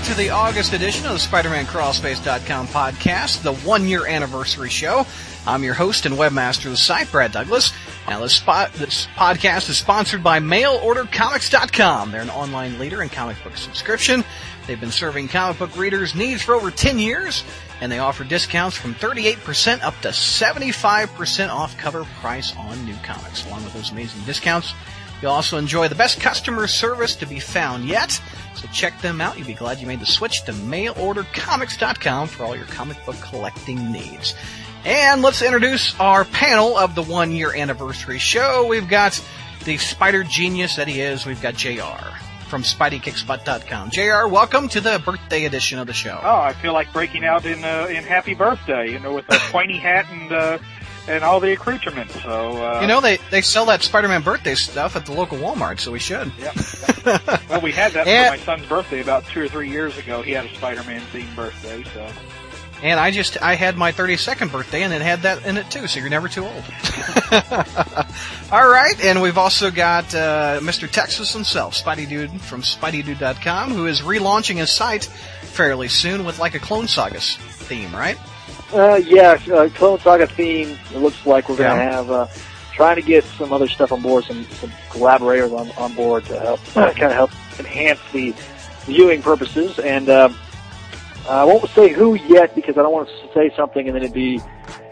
back to the August edition of the Spider-Man Crawlspace.com podcast, the one-year anniversary show. I'm your host and webmaster of the site, Brad Douglas. Now, this, spot, this podcast is sponsored by MailOrderComics.com. They're an online leader in comic book subscription. They've been serving comic book readers' needs for over 10 years, and they offer discounts from 38% up to 75% off cover price on new comics. Along with those amazing discounts, you'll also enjoy the best customer service to be found yet. So check them out. You'll be glad you made the switch to mailordercomics.com for all your comic book collecting needs. And let's introduce our panel of the one year anniversary show. We've got the spider genius that he is. We've got JR from SpideyKicksButt.com. JR, welcome to the birthday edition of the show. Oh, I feel like breaking out in uh, in Happy Birthday, you know, with a pointy hat and uh, and all the accoutrements. So uh, you know they they sell that Spider-Man birthday stuff at the local Walmart, so we should. Yeah. well, we had that and, for my son's birthday about two or three years ago. He had a Spider-Man themed birthday, so. And I just I had my 32nd birthday and it had that in it too, so you're never too old. All right, and we've also got uh, Mr. Texas himself, Spidey Dude from SpideyDude.com, who is relaunching his site fairly soon with like a Clone Saga theme, right? Uh, yeah, uh, Clone Saga theme. It looks like we're going to yeah. have uh, trying to get some other stuff on board, some some collaborators on on board to help kind of help enhance the viewing purposes. And um, I won't say who yet because I don't want to say something and then it'd be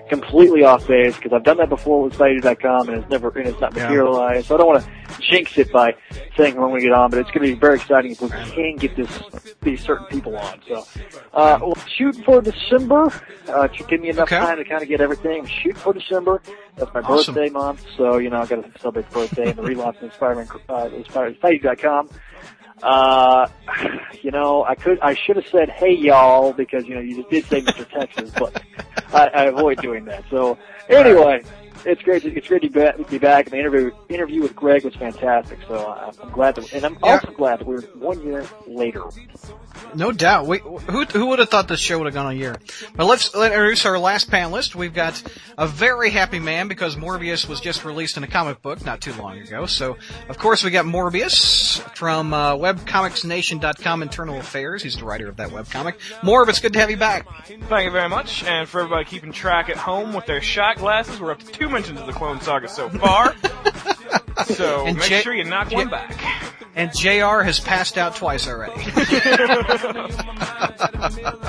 completely off base because I've done that before with Spidey.com and it's never and it's not materialized. Yeah. So I don't want to jinx it by saying when we get on, but it's going to be very exciting if we can get this these certain people on. So uh, we'll shoot for December. Uh, to give me enough okay. time to kind of get everything. Shoot for December. That's my awesome. birthday month, so you know I got to celebrate the birthday and the relaunch of Spider-Man, uh, Spidey.com. Uh, you know, I could, I should have said, "Hey y'all," because you know you just did say Mr. Texas, but I, I avoid doing that. So anyway, it's great. To, it's great to be back. And the interview interview with Greg was fantastic. So I'm glad that, and I'm yeah. also glad that we're one year later. No doubt. We, who who would have thought this show would have gone a year? But let's let introduce our last panelist. We've got a very happy man because Morbius was just released in a comic book not too long ago. So of course we got Morbius from uh, WebComicsNation.com Internal Affairs. He's the writer of that webcomic. Morb, it's good to have you back. Thank you very much. And for everybody keeping track at home with their shot glasses, we're up to two mentions of the Clone Saga so far. so and make J- sure you knock J- one back. And JR has passed out twice already. it,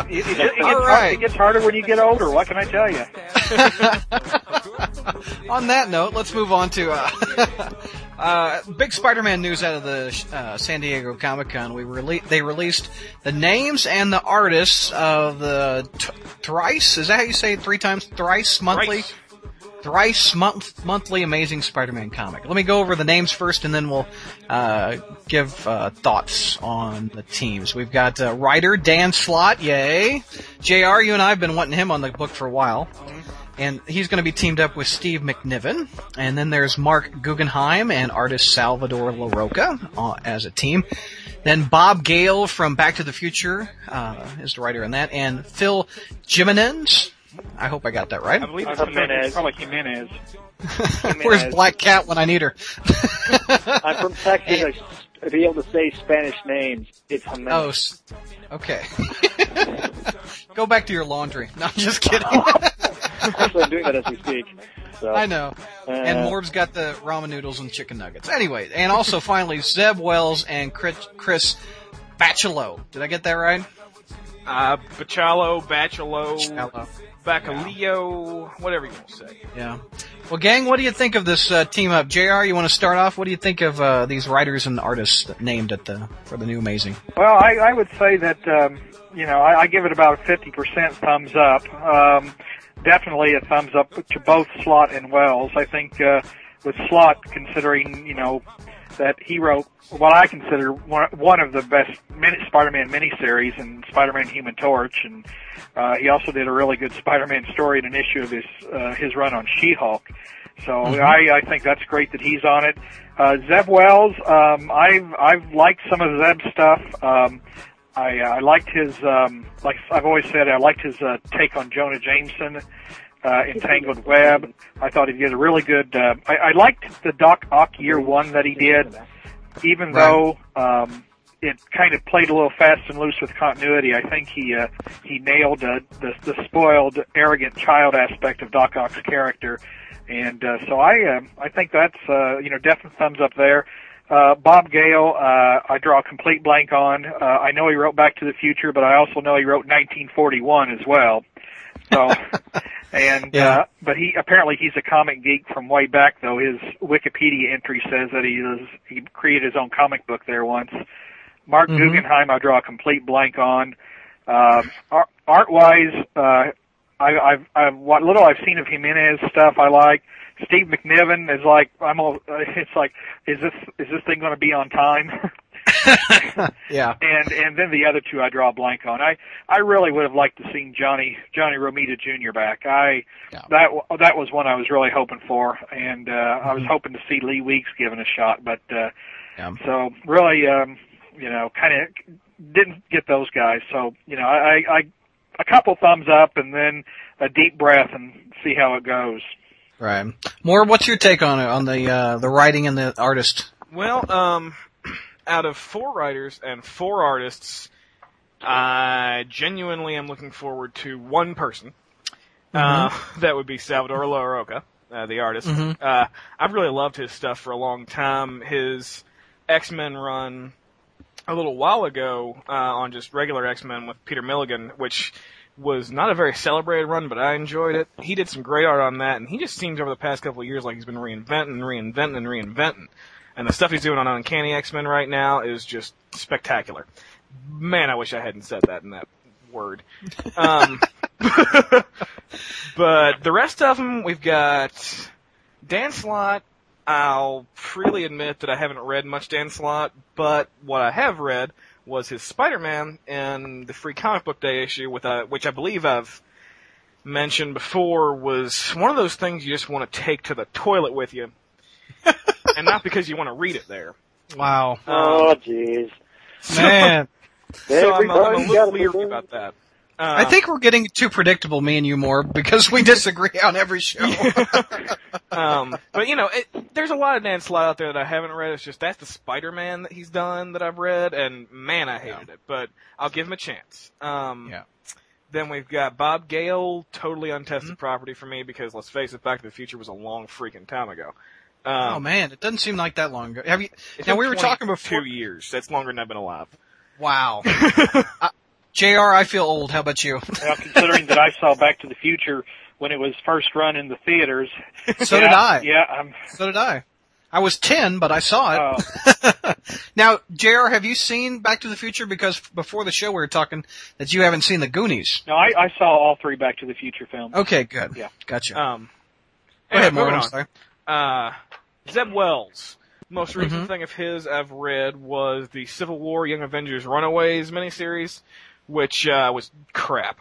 it, it, gets right. it gets harder when you get older. What can I tell you? on that note, let's move on to uh, uh, big Spider-Man news out of the uh, San Diego Comic Con. We rele- they released the names and the artists of the t- thrice. Is that how you say it? Three times thrice monthly. Thrice thrice month, monthly Amazing Spider-Man comic. Let me go over the names first, and then we'll uh, give uh, thoughts on the teams. We've got uh, writer Dan Slott, yay! Jr. You and I have been wanting him on the book for a while. And he's going to be teamed up with Steve McNiven. And then there's Mark Guggenheim and artist Salvador Larroca uh, as a team. Then Bob Gale from Back to the Future uh, is the writer on that. And Phil Jimenez I hope I got that right. I believe it's Jimenez. Probably Jimenez. Where's Black Cat when I need her? I'm from Texas. And, I be able to say Spanish names. It's Jimenez. Oh, okay. Go back to your laundry. No, I'm just kidding. Actually, I'm doing that as we speak. So. I know. Uh, and Morb's got the ramen noodles and chicken nuggets. Anyway, and also finally Zeb Wells and Chris, Chris Bachalo. Did I get that right? Uh, Bachalo, Bachalo. Bachalo. Bacaleo, whatever you want to say. Yeah. Well, gang, what do you think of this uh, team up? Jr., you want to start off? What do you think of uh, these writers and artists named at the for the new Amazing? Well, I, I would say that um, you know I, I give it about a fifty percent thumbs up. Um, definitely a thumbs up to both Slott and Wells. I think uh, with Slott, considering you know that he wrote what I consider one of the best Spider-Man miniseries and Spider-Man Human Torch, and uh, he also did a really good Spider-Man story in an issue of his uh, his run on She-Hulk. So mm-hmm. I, I think that's great that he's on it. Uh, Zeb Wells, um, I've I've liked some of Zeb's stuff. Um, I I liked his um, like I've always said I liked his uh, take on Jonah Jameson uh, Entangled Web. I thought he did a really good. Uh, I, I liked the Doc Ock year one that he did, even though um, it kind of played a little fast and loose with continuity. I think he uh, he nailed uh, the the spoiled, arrogant child aspect of Doc Ock's character, and uh, so I uh, I think that's uh, you know definite thumbs up there. Uh, Bob Gale, uh, I draw a complete blank on. Uh, I know he wrote Back to the Future, but I also know he wrote 1941 as well. So, and yeah. uh, but he apparently he's a comic geek from way back though. His Wikipedia entry says that he is he created his own comic book there once. Mark mm-hmm. Guggenheim, I draw a complete blank on. Um, art, wise, uh, I, I've, I've what little I've seen of Jimenez stuff I like. Steve McNiven is like I'm. All, it's like is this is this thing going to be on time? yeah. And and then the other two I draw a blank on. I I really would have liked to seen Johnny Johnny Romita Jr. back. I yeah. that that was one I was really hoping for, and uh, mm-hmm. I was mm-hmm. hoping to see Lee Weeks given a shot, but uh, yeah. so really, um, you know, kind of didn't get those guys. So you know, I, I a couple thumbs up and then a deep breath and see how it goes. Right. More. What's your take on it on the uh, the writing and the artist? Well, um, out of four writers and four artists, I genuinely am looking forward to one person. Uh, mm-hmm. Uh, that would be Salvador Larroca, uh, the artist. Mm-hmm. Uh, I've really loved his stuff for a long time. His X Men run a little while ago uh, on just regular X Men with Peter Milligan, which was not a very celebrated run, but I enjoyed it. He did some great art on that, and he just seems over the past couple of years like he's been reinventing, reinventing, and reinventing. And the stuff he's doing on Uncanny X-Men right now is just spectacular. Man, I wish I hadn't said that in that word. Um, but the rest of them, we've got Dan Slott. I'll freely admit that I haven't read much Dan Slott, but what I have read was his Spider-Man in the Free Comic Book Day issue, with a, which I believe I've mentioned before was one of those things you just want to take to the toilet with you and not because you want to read it there. Wow. Um, oh, jeez. Man. so I'm, I'm, a little leery about that. Uh, I think we're getting too predictable, me and you more, because we disagree on every show. um, but you know, it, there's a lot of Dan Slott out there that I haven't read. It's just that's the Spider-Man that he's done that I've read, and man, I hated yeah. it. But I'll give him a chance. Um, yeah. Then we've got Bob Gale, totally untested mm-hmm. property for me because let's face it, Back to the Future was a long freaking time ago. Um, oh man, it doesn't seem like that long ago. Have you? Now we were talking before. Two years. That's longer than I've been alive. Wow. uh, Jr. I feel old. How about you? Well, considering that I saw Back to the Future when it was first run in the theaters. So yeah, did I. Yeah. I'm, so did I. I was ten, but I saw it. Oh. now, Jr. Have you seen Back to the Future? Because before the show we were talking that you haven't seen the Goonies. No, I, I saw all three Back to the Future films. Okay, good. Yeah, gotcha. Um, Go ahead, Morgan. Uh, Zeb Wells. Most recent mm-hmm. thing of his I've read was the Civil War Young Avengers Runaways miniseries, which uh, was crap.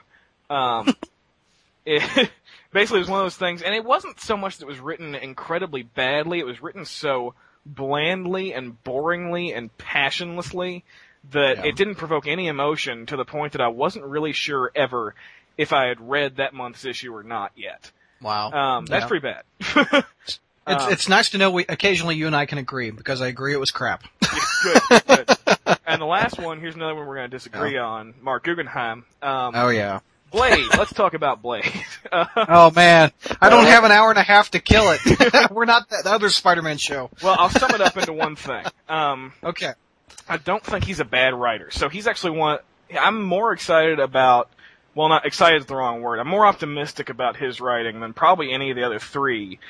Um, it basically was one of those things, and it wasn't so much that it was written incredibly badly. It was written so blandly and boringly and passionlessly that yeah. it didn't provoke any emotion to the point that I wasn't really sure ever if I had read that month's issue or not yet. Wow. Um, that's yeah. pretty bad. It's, um, it's nice to know we occasionally you and I can agree because I agree it was crap. good, good. And the last one, here's another one we're going to disagree oh. on. Mark Guggenheim. Um, oh yeah. Blade. Let's talk about Blade. oh man, I don't have an hour and a half to kill it. we're not that other Spider-Man show. Well, I'll sum it up into one thing. Um, okay. I don't think he's a bad writer. So he's actually one. I'm more excited about. Well, not excited is the wrong word. I'm more optimistic about his writing than probably any of the other three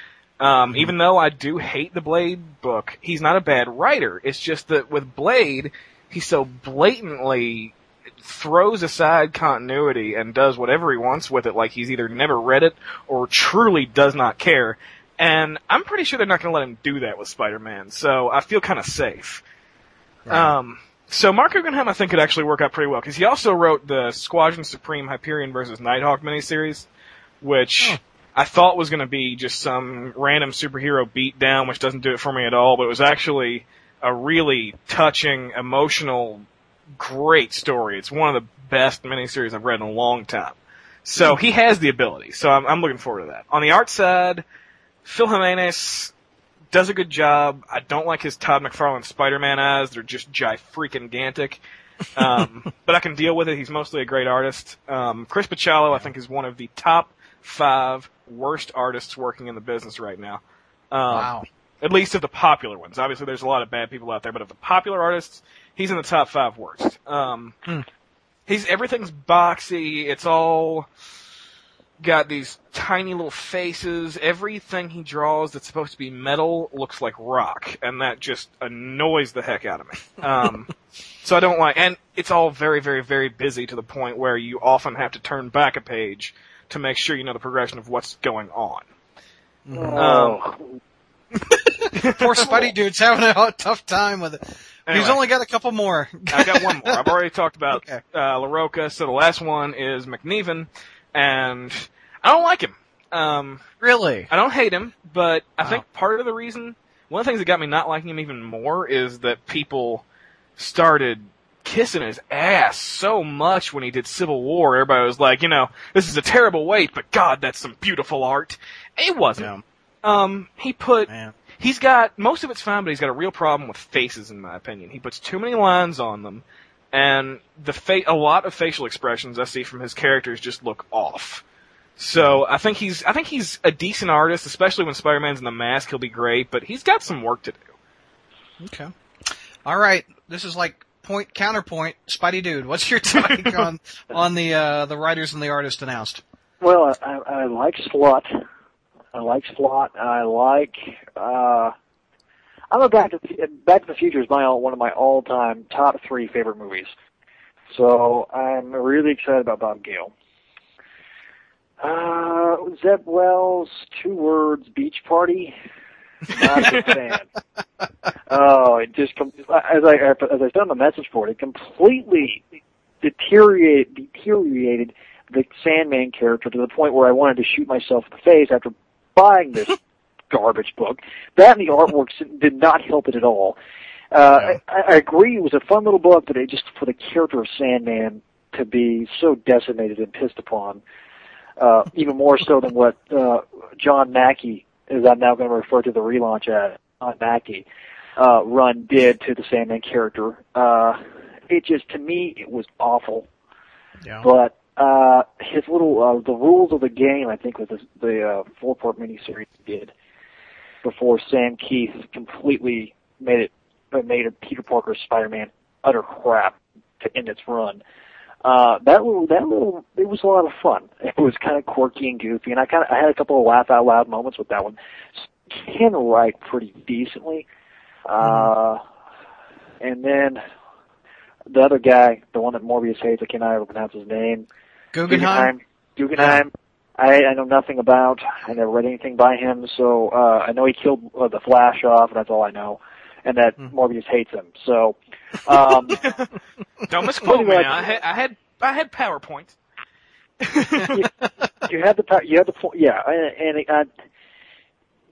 um, even though I do hate the Blade book, he's not a bad writer. It's just that with Blade, he so blatantly throws aside continuity and does whatever he wants with it, like he's either never read it or truly does not care. And I'm pretty sure they're not going to let him do that with Spider-Man, so I feel kind of safe. Right. Um, so Mark Guggenheim, I think, could actually work out pretty well because he also wrote the Squadron Supreme Hyperion versus Nighthawk miniseries, which oh. I thought was going to be just some random superhero beatdown, which doesn't do it for me at all, but it was actually a really touching, emotional, great story. It's one of the best miniseries I've read in a long time. So he has the ability. So I'm, I'm looking forward to that. On the art side, Phil Jimenez, does a good job. I don't like his Todd McFarlane Spider-Man eyes; they're just gi freaking gantic. Um, but I can deal with it. He's mostly a great artist. Um, Chris Bachalo, I think, is one of the top five worst artists working in the business right now. Um, Wow. At least of the popular ones. Obviously, there's a lot of bad people out there, but of the popular artists, he's in the top five worst. Um, Hmm. he's everything's boxy. It's all got these tiny little faces. Everything he draws that's supposed to be metal looks like rock, and that just annoys the heck out of me. Um, so I don't like, and it's all very, very, very busy to the point where you often have to turn back a page to make sure you know the progression of what's going on. Oh, Poor Spidey dude's having a tough time with it. He's only got a couple more. I've got one more. I've already talked about Okay. uh, Larroca, so the last one is McNiven, and I don't like him. Um, really? I don't hate him, but I Wow. think part of the reason, one of the things that got me not liking him even more is that people started kissing his ass so much when he did Civil War. Everybody was like, you know, this is a terrible wait, but God, that's some beautiful art. It wasn't. Um, he put Man. He's got most of it's fine, but he's got a real problem with faces, in my opinion. He puts too many lines on them, and the fa- a lot of facial expressions I see from his characters just look off. So I think he's I think he's a decent artist, especially when Spider-Man's in the mask. He'll be great, but he's got some work to do. Okay. All right. This is like point counterpoint. Spidey dude, what's your take on on the uh, the writers and the artist announced? well, I, I like Slott. I like Slott. I like. uh I'm a Back to Back to the Future is my all- one of my all-time top three favorite movies. So I'm really excited about Bob Gale. Uh, Zeb Wells, two words, beach party. Not a fan. Oh, it just com- as I as I found the message board, it completely deteriorated deteriorated the Sandman character to the point where I wanted to shoot myself in the face after buying this garbage book. That and the artwork did not help it at all. Uh, I, I agree it was a fun little book, but it just for the character of Sandman to be so decimated and pissed upon, uh, even more so than what uh, John Mackey, as I'm now going to refer to the relaunch as John Mackey, uh, run did to the Sandman character. Uh, it just to me it was awful. Yeah. But uh, his little uh, the rules of the game, I think, was the, the uh, four part miniseries did before Sam Kieth completely made it made a Peter Parker Spider Man utter crap to end its run. Uh, that little, that little, it was a lot of fun. It was kind of quirky and goofy, and I kind of, I had a couple of laugh out loud moments with that one. Can write pretty decently, uh, and then the other guy, the one that Morbius hates, I cannot ever pronounce his name. Guggenheim. Guggenheim. I, I know nothing about. I never read anything by him, so uh, I know he killed uh, the Flash off. and That's all I know, and that Hmm. Morbius hates him. So, um, Don't misquote me. Pretty. I had I had I had PowerPoint. you had the pow- you had the point, yeah, and, and uh,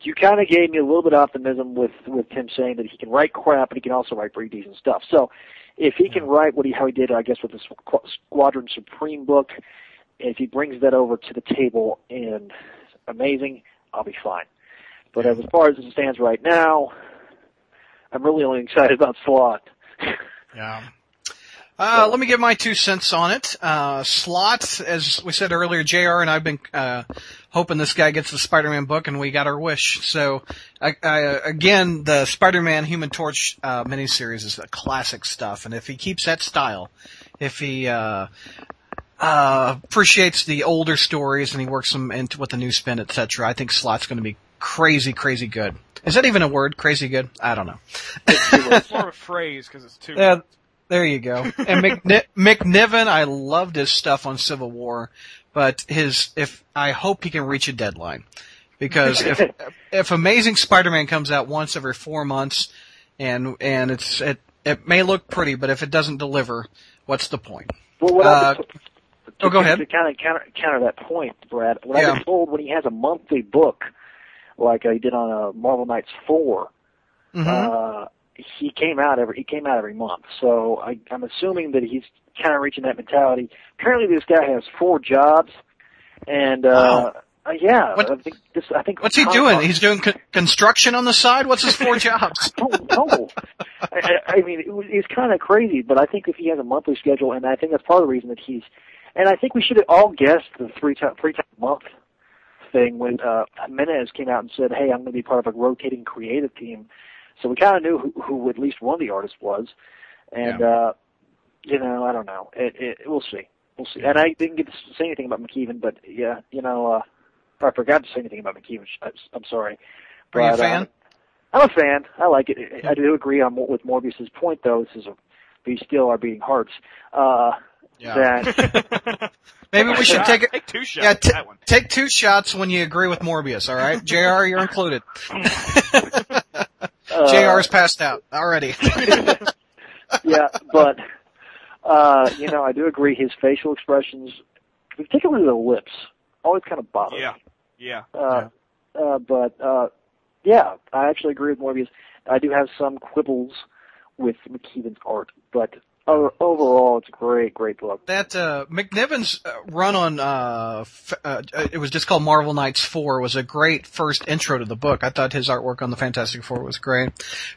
you kind of gave me a little bit of optimism with with him saying that he can write crap, but he can also write pretty decent stuff. So, if he can write what he how he did, I guess with the Squadron Supreme book, if he brings that over to the table and amazing, I'll be fine. But as far as it stands right now, I'm really only excited about Slott. Yeah. Uh, let me give my two cents on it. Uh, Slott, as we said earlier, JR and I've been, uh, hoping this guy gets the Spider-Man book and we got our wish. So, I, I, again, the Spider-Man Human Torch, uh, miniseries is a classic stuff. And if he keeps that style, if he, uh, uh, appreciates the older stories and he works them into with the new spin, etc., I think Slott's gonna be crazy, crazy good. Is that even a word? Crazy good? I don't know. It's more of a phrase because it's too. Yeah, there you go. And McNi- McNiven, I loved his stuff on Civil War, but his if I hope he can reach a deadline because if if Amazing Spider-Man comes out once every four months, and and it's it it may look pretty, but if it doesn't deliver, what's the point? Well, what Uh, I've to, oh, go ahead. To kind of counter, counter that point, Brad, what I've been told when he has a monthly book, like he did on uh, Marvel Knights 4, Mhm. uh, he came out every he came out every month. So I, I'm assuming that he's kind of reaching that mentality. Apparently, this guy has four jobs, and uh, Uh, yeah, What- I think this. I think What's he doing? He's doing con- construction on the side. What's his four jobs? I don't know. I, I I mean, it it's kind of crazy, but I think if he has a monthly schedule, and I think that's part of the reason that he's. And I think we should have all guessed the three time three time a month thing when uh Menez came out and said, "Hey, I'm going to be part of a rotating creative team." So we kind of knew who, who at least one of the artists was, and uh you know, I don't know. It, it we'll see, we'll see. And I didn't get to say anything about McKeven, but yeah, you know, uh I forgot to say anything about McKeven. I'm sorry. Are you a But, uh, fan? I'm a fan. I like it. I do agree on with Morbius's point, though. This is a these still are beating hearts. Uh, That Maybe we should take it. Take two shots Yeah, t- that one. take two shots when you agree with Morbius. All right, Jr. You're included. uh, Jr's passed out already. yeah, but uh, you know, I do agree. His facial expressions, particularly the lips, always kind of bother. me. Yeah. Yeah. Uh, uh, but uh, yeah, I actually agree with Morbius. I do have some quibbles with McKeevan's art, but o- overall, it's a great, great book. That uh, McNiven's uh, run on uh, uh, it was just called Marvel Knights Four was a great first intro to the book. I thought his artwork on the Fantastic Four was great.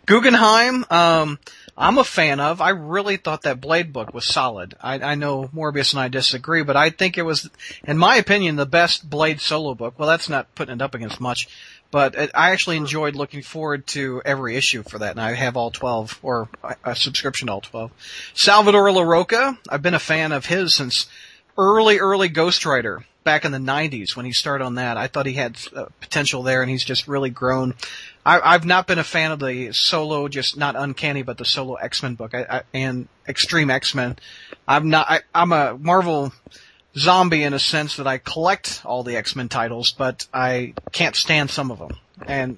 Guggenheim, um, I'm a fan of. I really thought that Blade book was solid. I, I know Morbius and I disagree, but I think it was, in my opinion, the best Blade solo book. Well, that's not putting it up against much. But I actually enjoyed looking forward to every issue for that, and I have all 12, or a, subscription to all 12. Salvador Larroca, I've been a fan of his since early, early Ghost Rider back in the 90s when he started on that. I thought he had uh, potential there, and he's just really grown. I, I've not been a fan of the solo, just not Uncanny, but the solo X-Men book I, I, and Extreme X-Men. I'm not, I, I'm a Marvel zombie in a sense that I collect all the X-Men titles, but I can't stand some of them. And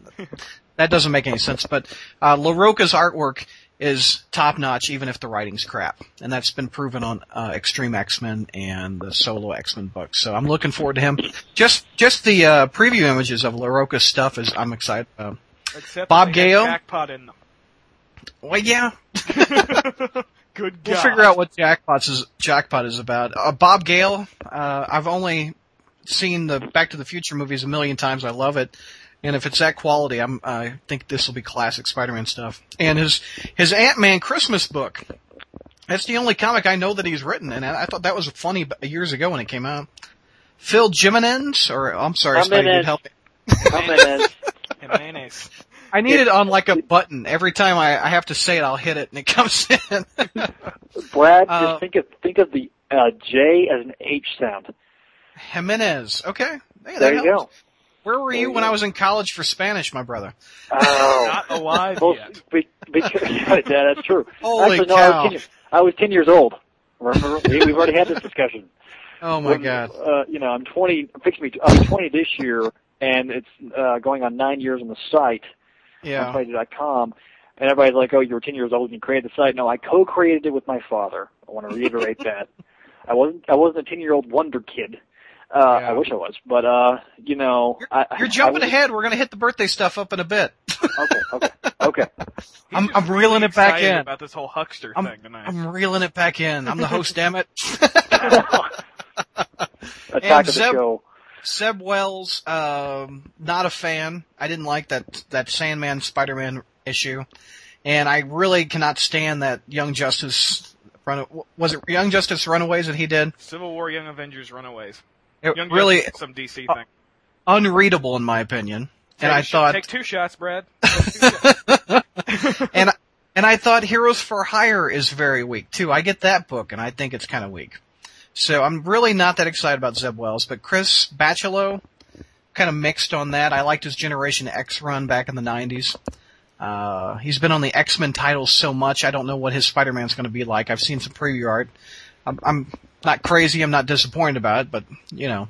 that doesn't make any sense, but, uh, Larroca's artwork is top notch even if the writing's crap. And that's been proven on, uh, Extreme X-Men and the solo X-Men books. So I'm looking forward to him. Just, just the, uh, preview images of Larroca's stuff is, I'm excited about. Except Bob that they had Gale? Jackpot in them. Well, yeah, Good We'll figure out what Jackpot is Jackpot is about. Uh, Bob Gale, uh, I've only seen the Back to the Future movies a million times. I love it, and if it's that quality, I'm I think this will be classic Spider-Man stuff. And his his Ant Man Christmas book. That's the only comic I know that he's written, and I I thought that was funny years ago when it came out. Phil Jimenez, or I'm sorry, Spidey, Jimenez. you'd help me. I'm. And mayonnaise. I need it on like a button. Every time I, I have to say it, I'll hit it, and it comes in. Brad, Uh, just think of think of the uh, J as an H sound. Jimenez. Okay. Hey, There you helps. go. Where were you you when. I was in college for Spanish, my brother? Oh, Not alive well, yet. be, because, yeah, that's true. Holy Actually, no, cow. I was, 10, years- I was 10 years old. Remember? we, we've already had this discussion. Oh my When, god. Uh, you know, I'm 20. I'm fixing to be. I'll be 20 this year, and it's uh, going on nine years on the site on Yeah. Spidey.com. And everybody's like, "Oh, you were 10 years old and you created the site." No, I co-created it with my father. I want to reiterate that. I wasn't. I wasn't a 10 year old wonder kid. Uh, Yeah. I wish I was, but uh, you know, You're, I, you're I jumping was- ahead. We're gonna hit the birthday stuff up in a bit. Okay, okay, okay. I'm- I'm reeling it back in. About this whole huckster I'm, thing tonight. I'm reeling it back in. I'm the host, damn it. Attack of the Zeb- show. Zeb Wells, um, not a fan. I didn't like that that Sandman Spider-Man issue, and I really cannot stand that Young Justice run. Was it Young Justice Runaways that he did? Civil War, Young Avengers, Runaways. It Young really Justice, some DC uh, thing. unreadable in my opinion. And Take I a sh- thought, take two shots, Brad. Two shots. and and I thought Heroes for Hire is very weak too. I get that book, and I think it's kind of weak. So I'm really not that excited about Zeb Wells, but Chris Bachalo, kind of mixed on that. I liked his Generation X run back in the '90s. Uh, he's been on the X-Men titles so much, I don't know what his Spider-Man's to be like. I've seen some preview art. I'm, I'm not crazy. I'm not disappointed about it, but you know.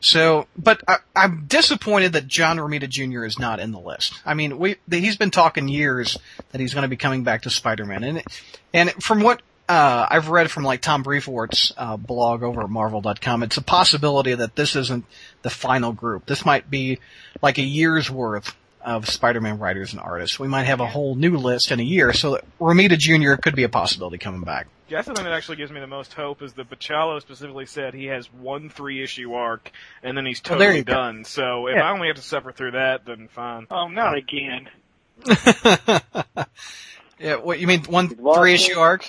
So, but I, I'm disappointed that John Romita Jr. is not in the list. I mean, we he's been talking years that he's going to be coming back to Spider-Man, and and from what uh, I've read from like Tom Brevoort's uh, blog over at Marvel.com, it's a possibility that this isn't the final group. This might be like a year's worth of Spider-Man writers and artists. We might have a whole new list in a year, so that Romita Jr. could be a possibility coming back. That's the thing that actually gives me the most hope is that Bachalo specifically said he has one three issue arc and then he's Well, there totally go. done. So if Yeah. I only have to suffer through that, then fine. Oh, not again. yeah, what you mean one three issue arc?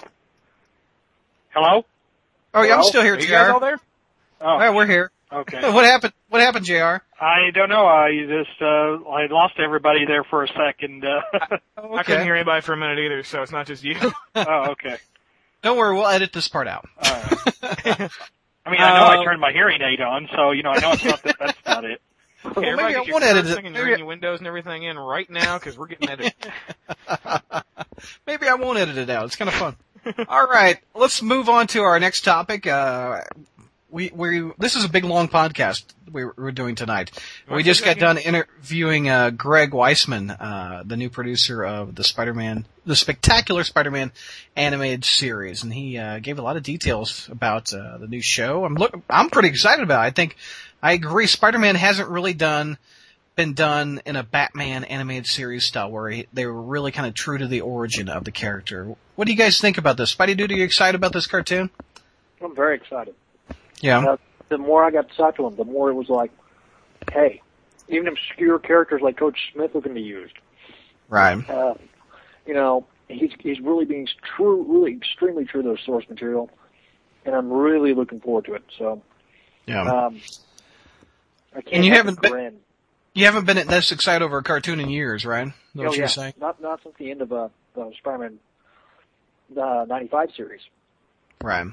Hello? Oh yeah, I'm Hello? still here, Are you guys all Jr. there? Oh, Yeah, we're here. okay. What happened? What happened, Jr? I don't know. I just uh, I lost everybody there for a second. Uh, I couldn't hear anybody for a minute either, so it's not just you. oh, okay. Don't worry, we'll edit this part out. All right. I mean, I know I Um, turned my hearing aid on, so you know I know it's not that. That's not it. Well, Everybody maybe I get your won't edit cursing it. and Maybe, your innuendos and everything in right now because we're getting edited. maybe I won't edit it out. It's kind of fun. All right, let's move on to our next topic. Uh, we we this is a big long podcast we, we're doing tonight. We just got done interviewing uh, Greg Weisman, uh, the new producer of the Spider-Man, the spectacular Spider-Man animated series, and he uh, gave a lot of details about uh, the new show. I'm look, I'm pretty excited about. it. I think I agree. Spider-Man hasn't really done been done in a Batman animated series style where he, they were really kind of true to the origin of the character. What do you guys think about this? Spidey Dude, are you excited about this cartoon? I'm very excited. Yeah. Uh, the more I got to talk to him, the more it was like, hey, even obscure characters like Coach Smith are going to be used. Right. Uh, you know, he's he's really being true, really extremely true to the source material, and I'm really looking forward to it. So, Yeah. um, I can't And you haven't been- grin. You haven't been at this excited over a cartoon in years, right? Is Oh, what yeah. you're saying? Not not since the end of uh, the Spider-Man uh, '95 series. Right.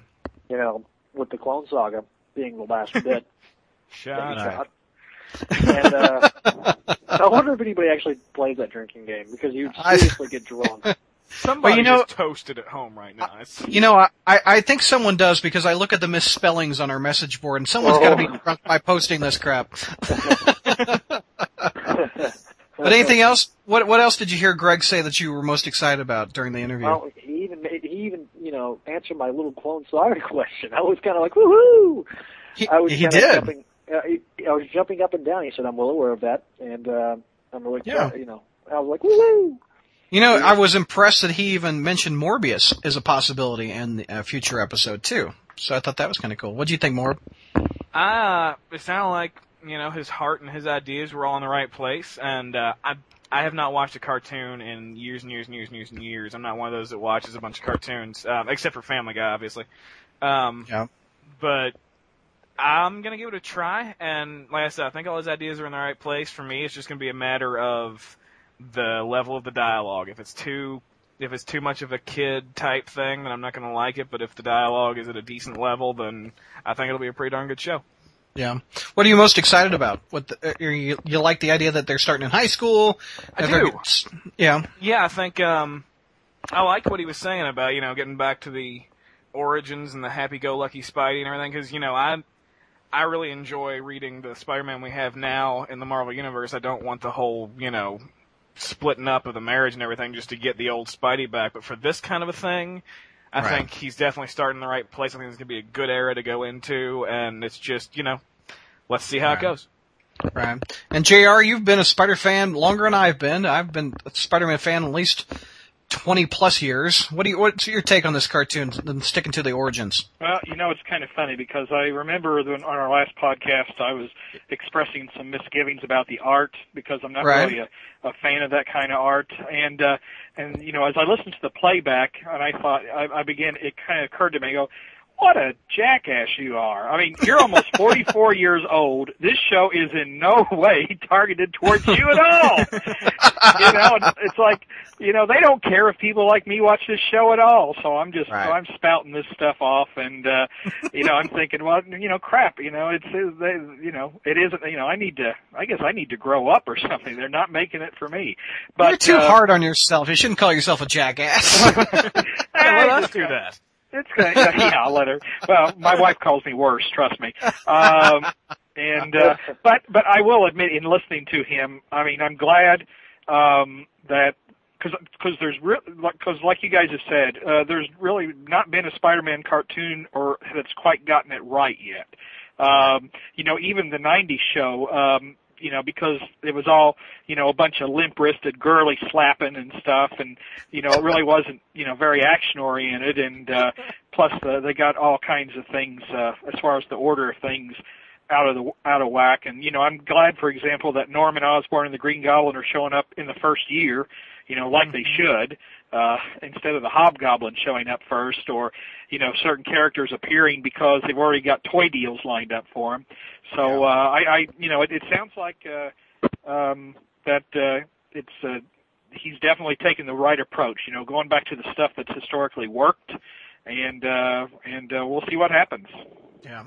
You know, with the Clone Saga being the last bit that Shut up. And uh, I wonder if anybody actually plays that drinking game because you seriously get drunk. Somebody you know- is toasted at home right now. It's, You know, I, I I think someone does because I look at the misspellings on our message board and someone's Oh. got to be drunk by posting this crap. But anything else? What what else did you hear Greg say that you were most excited about during the interview? Well, he even made, he even you know answered my little Clone Saga question. I was kind of like woohoo. he I was he did. Jumping, uh, he, I was jumping up and down. He said, "I'm well aware of that," and uh, I'm really Yeah. you know I was like woohoo. You know, I was impressed that he even mentioned Morbius as a possibility in a future episode too. So I thought that was kind of cool. What do you think, Morb? uh, it sounded like you know his heart and his ideas were all in the right place, and uh, I I have not watched a cartoon in years and years and years and years and years. I'm not one of those that watches a bunch of cartoons, um, except for Family Guy, obviously. Um, Yeah. But I'm gonna give it a try, and like I said, I think all his ideas are in the right place. For me, it's just gonna be a matter of the level of the dialogue. If it's too if it's too much of a kid type thing, then I'm not gonna like it. But if the dialogue is at a decent level, then I think it'll be a pretty darn good show. Yeah. What are you most excited about? What the, uh, you you like the idea that they're starting in high school? I do. Yeah. Yeah, I think um I like what he was saying about you know getting back to the origins and the happy-go-lucky Spidey and everything because you know I I really enjoy reading the Spider-Man we have now in the Marvel universe. I don't want the whole you know splitting up of the marriage and everything just to get the old Spidey back. But for this kind of a thing, I Right. think he's definitely starting in the right place. I think it's gonna be a good era to go into, and it's just you know let's see how Right. it goes. Right. And JR, you've been a Spider fan longer than I've been. I've been a Spider-Man fan at least 20 plus years. What do you, what's your take on this cartoon and sticking to the origins? Well, you know, it's kind of funny because I remember that on our last podcast I was expressing some misgivings about the art because I'm not Right. really a, a fan of that kind of art. And uh, and you know, as I listened to the playback, and I thought I, I began, it kind of occurred to me, I go, what a jackass you are! I mean, you're almost 44 years old. This show is in no way targeted towards you at all. you know, it's like, you know, they don't care if people like me watch this show at all. So I'm just, Right. so I'm spouting this stuff off, and uh, you know, I'm thinking, well, you know, crap. You know, it's, it's they, you know, it isn't. You know, I need to. I guess I need to grow up or something. They're not making it for me. But You're too uh, hard on yourself. You shouldn't call yourself a jackass. Hey, let us do that. It's good. Yeah, I'll let her. Well, my wife calls me worse. Trust me. Um, and uh, but but I will admit, in listening to him, I mean, I'm glad um, that because because there's because like you guys have said, uh, there's really not been a Spider-Man cartoon or that's quite gotten it right yet. Um, you know, even the '90s show. Um, you know, because it was all, you know, a bunch of limp-wristed girly slapping and stuff, and you know, it really wasn't, you know, very action-oriented, and uh, plus the, they got all kinds of things uh, as far as the order of things out of the out of whack. And you know, I'm glad, for example, that Norman Osborn and the Green Goblin are showing up in the first year, you know, like they should, uh, instead of the Hobgoblin showing up first, or you know, certain characters appearing because they've already got toy deals lined up for them. So uh, I, I, you know, it, it sounds like uh, um, that uh, it's. Uh, He's definitely taken the right approach, you know, going back to the stuff that's historically worked, and uh, and uh, we'll see what happens. Yeah.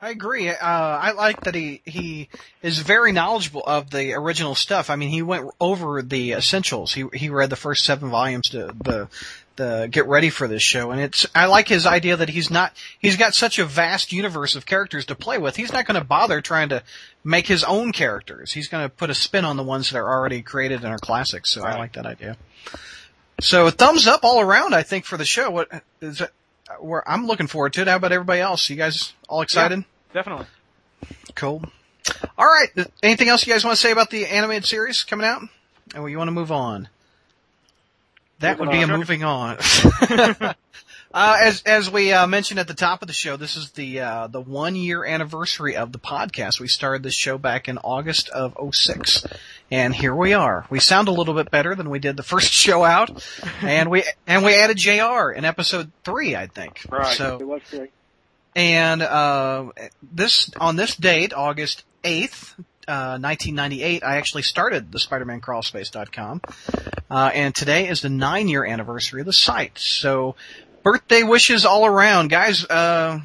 I agree. Uh, I like that he he is very knowledgeable of the original stuff. I mean, he went over the essentials. He he read the first seven volumes to the the get ready for this show, and it's I like his idea that he's not he's got such a vast universe of characters to play with. He's not going to bother trying to make his own characters. He's going to put a spin on the ones that are already created and are classics. So right. I like that idea. So thumbs up all around, I think, for the show. What is it? Where I'm looking forward to it. How about everybody else? You guys all excited? Yeah, definitely. Cool. All right. Anything else you guys want to say about the animated series coming out? Or you want to move on? That moving would be on. a moving on. Uh, as as we uh, mentioned at the top of the show, this is the uh, the one year anniversary of the podcast. We started this show back in August of 06. and here we are. We sound a little bit better than we did the first show out, and we and we added Jr. in episode three, I think. Right. So, and uh, this on this date, August 8th, 1998, uh, I actually started the Spider-Man uh, and today is the nine-year anniversary of the site. So birthday wishes all around, guys. Uh,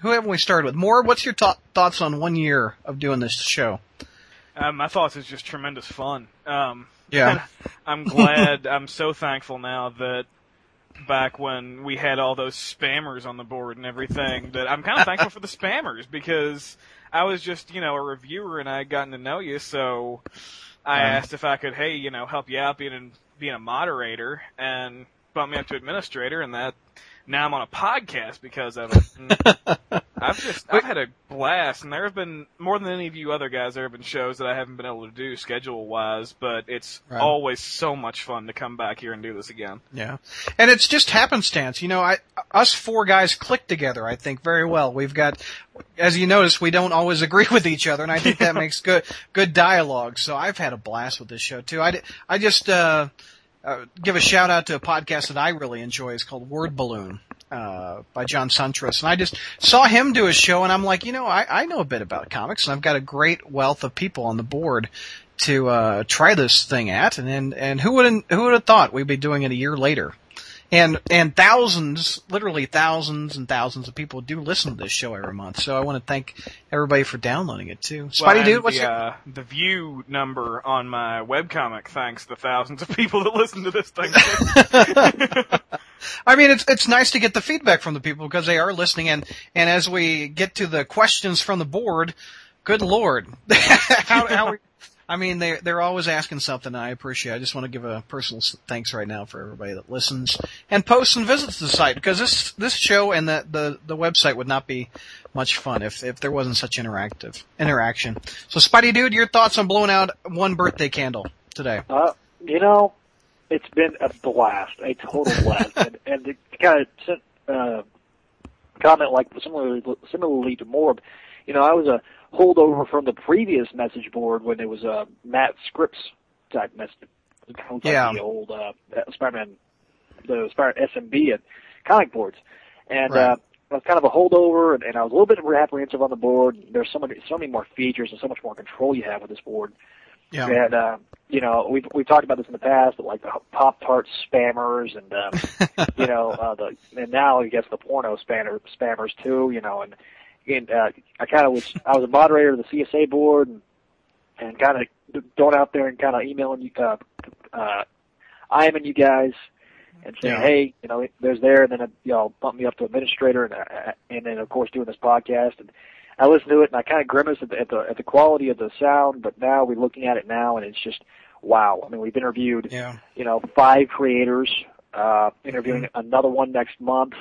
who haven't we started with? More. What's your th- thoughts on one year of doing this show? Um, my thoughts is just tremendous fun. Um, yeah, I'm glad. I'm so thankful now that back when we had all those spammers on the board and everything, that I'm kind of thankful for the spammers because I was just you know a reviewer and I had gotten to know you, so I um, asked if I could, hey, you know, help you out being being a moderator, and bumped me up to administrator, and that now I'm on a podcast because of it. I've just I've had a blast, and there have been more than any of you other guys. There have been shows that I haven't been able to do schedule wise, but it's right. always so much fun to come back here and do this again. Yeah, and it's just happenstance. You know, I us four guys click together. I think very well. We've got, as you notice, we don't always agree with each other, and I think that makes good good dialogue. So I've had a blast with this show too. I I just. uh uh, give a shout out to a podcast that I really enjoy. It's called Word Balloon. Uh, by John Siuntres. And I just saw him do a show and I'm like, you know, I, I know a bit about comics and I've got a great wealth of people on the board to, uh, try this thing at. And, and, and who would, who would have thought we'd be doing it a year later? And and thousands, literally thousands and thousands of people do listen to this show every month. So I want to thank everybody for downloading it too. Spidey well, dude, what's the, your... uh, the view number on my webcomic? Thanks the thousands of people that listen to this thing. I mean, it's it's nice to get the feedback from the people because they are listening, and and as we get to the questions from the board, good lord, how, how we, I mean, they they're always asking something. And I appreciate. I just want to give a personal thanks right now for everybody that listens and posts and visits the site because this this show and the the the website would not be much fun if if there wasn't such interactive interaction. So, Spidey dude, your thoughts on blowing out one birthday candle today? Uh, you know, it's been a blast, a total blast, and and to kind of uh, comment like similarly similarly to Morb, you know, I was a holdover from the previous message board when it was a uh, Matt Scripps type message. Like yeah. the old uh, Spider-Man, the Spider SMB and comic boards, and right. uh, I was kind of a holdover, and, and I was a little bit apprehensive on the board. There's so many, so many more features and so much more control you have with this board. Yeah. And uh, you know, we've we've talked about this in the past, but like the Pop Tart spammers, and um, you know, uh, the and now I guess the porno spammer spammers too. You know, and and uh, I kind of was I was a moderator of the CSA board and and kind of going out there and kind of emailing you uh, uh, IMing you guys and saying, yeah. hey, you know, there's there, and then uh, y'all bump me up to administrator, and uh, and then of course doing this podcast, and I listened to it, and I kind of grimaced at the, at the at the quality of the sound, but now we're looking at it now, and it's just wow. I mean, we've interviewed, yeah. you know, five creators, uh, interviewing mm-hmm. another one next month.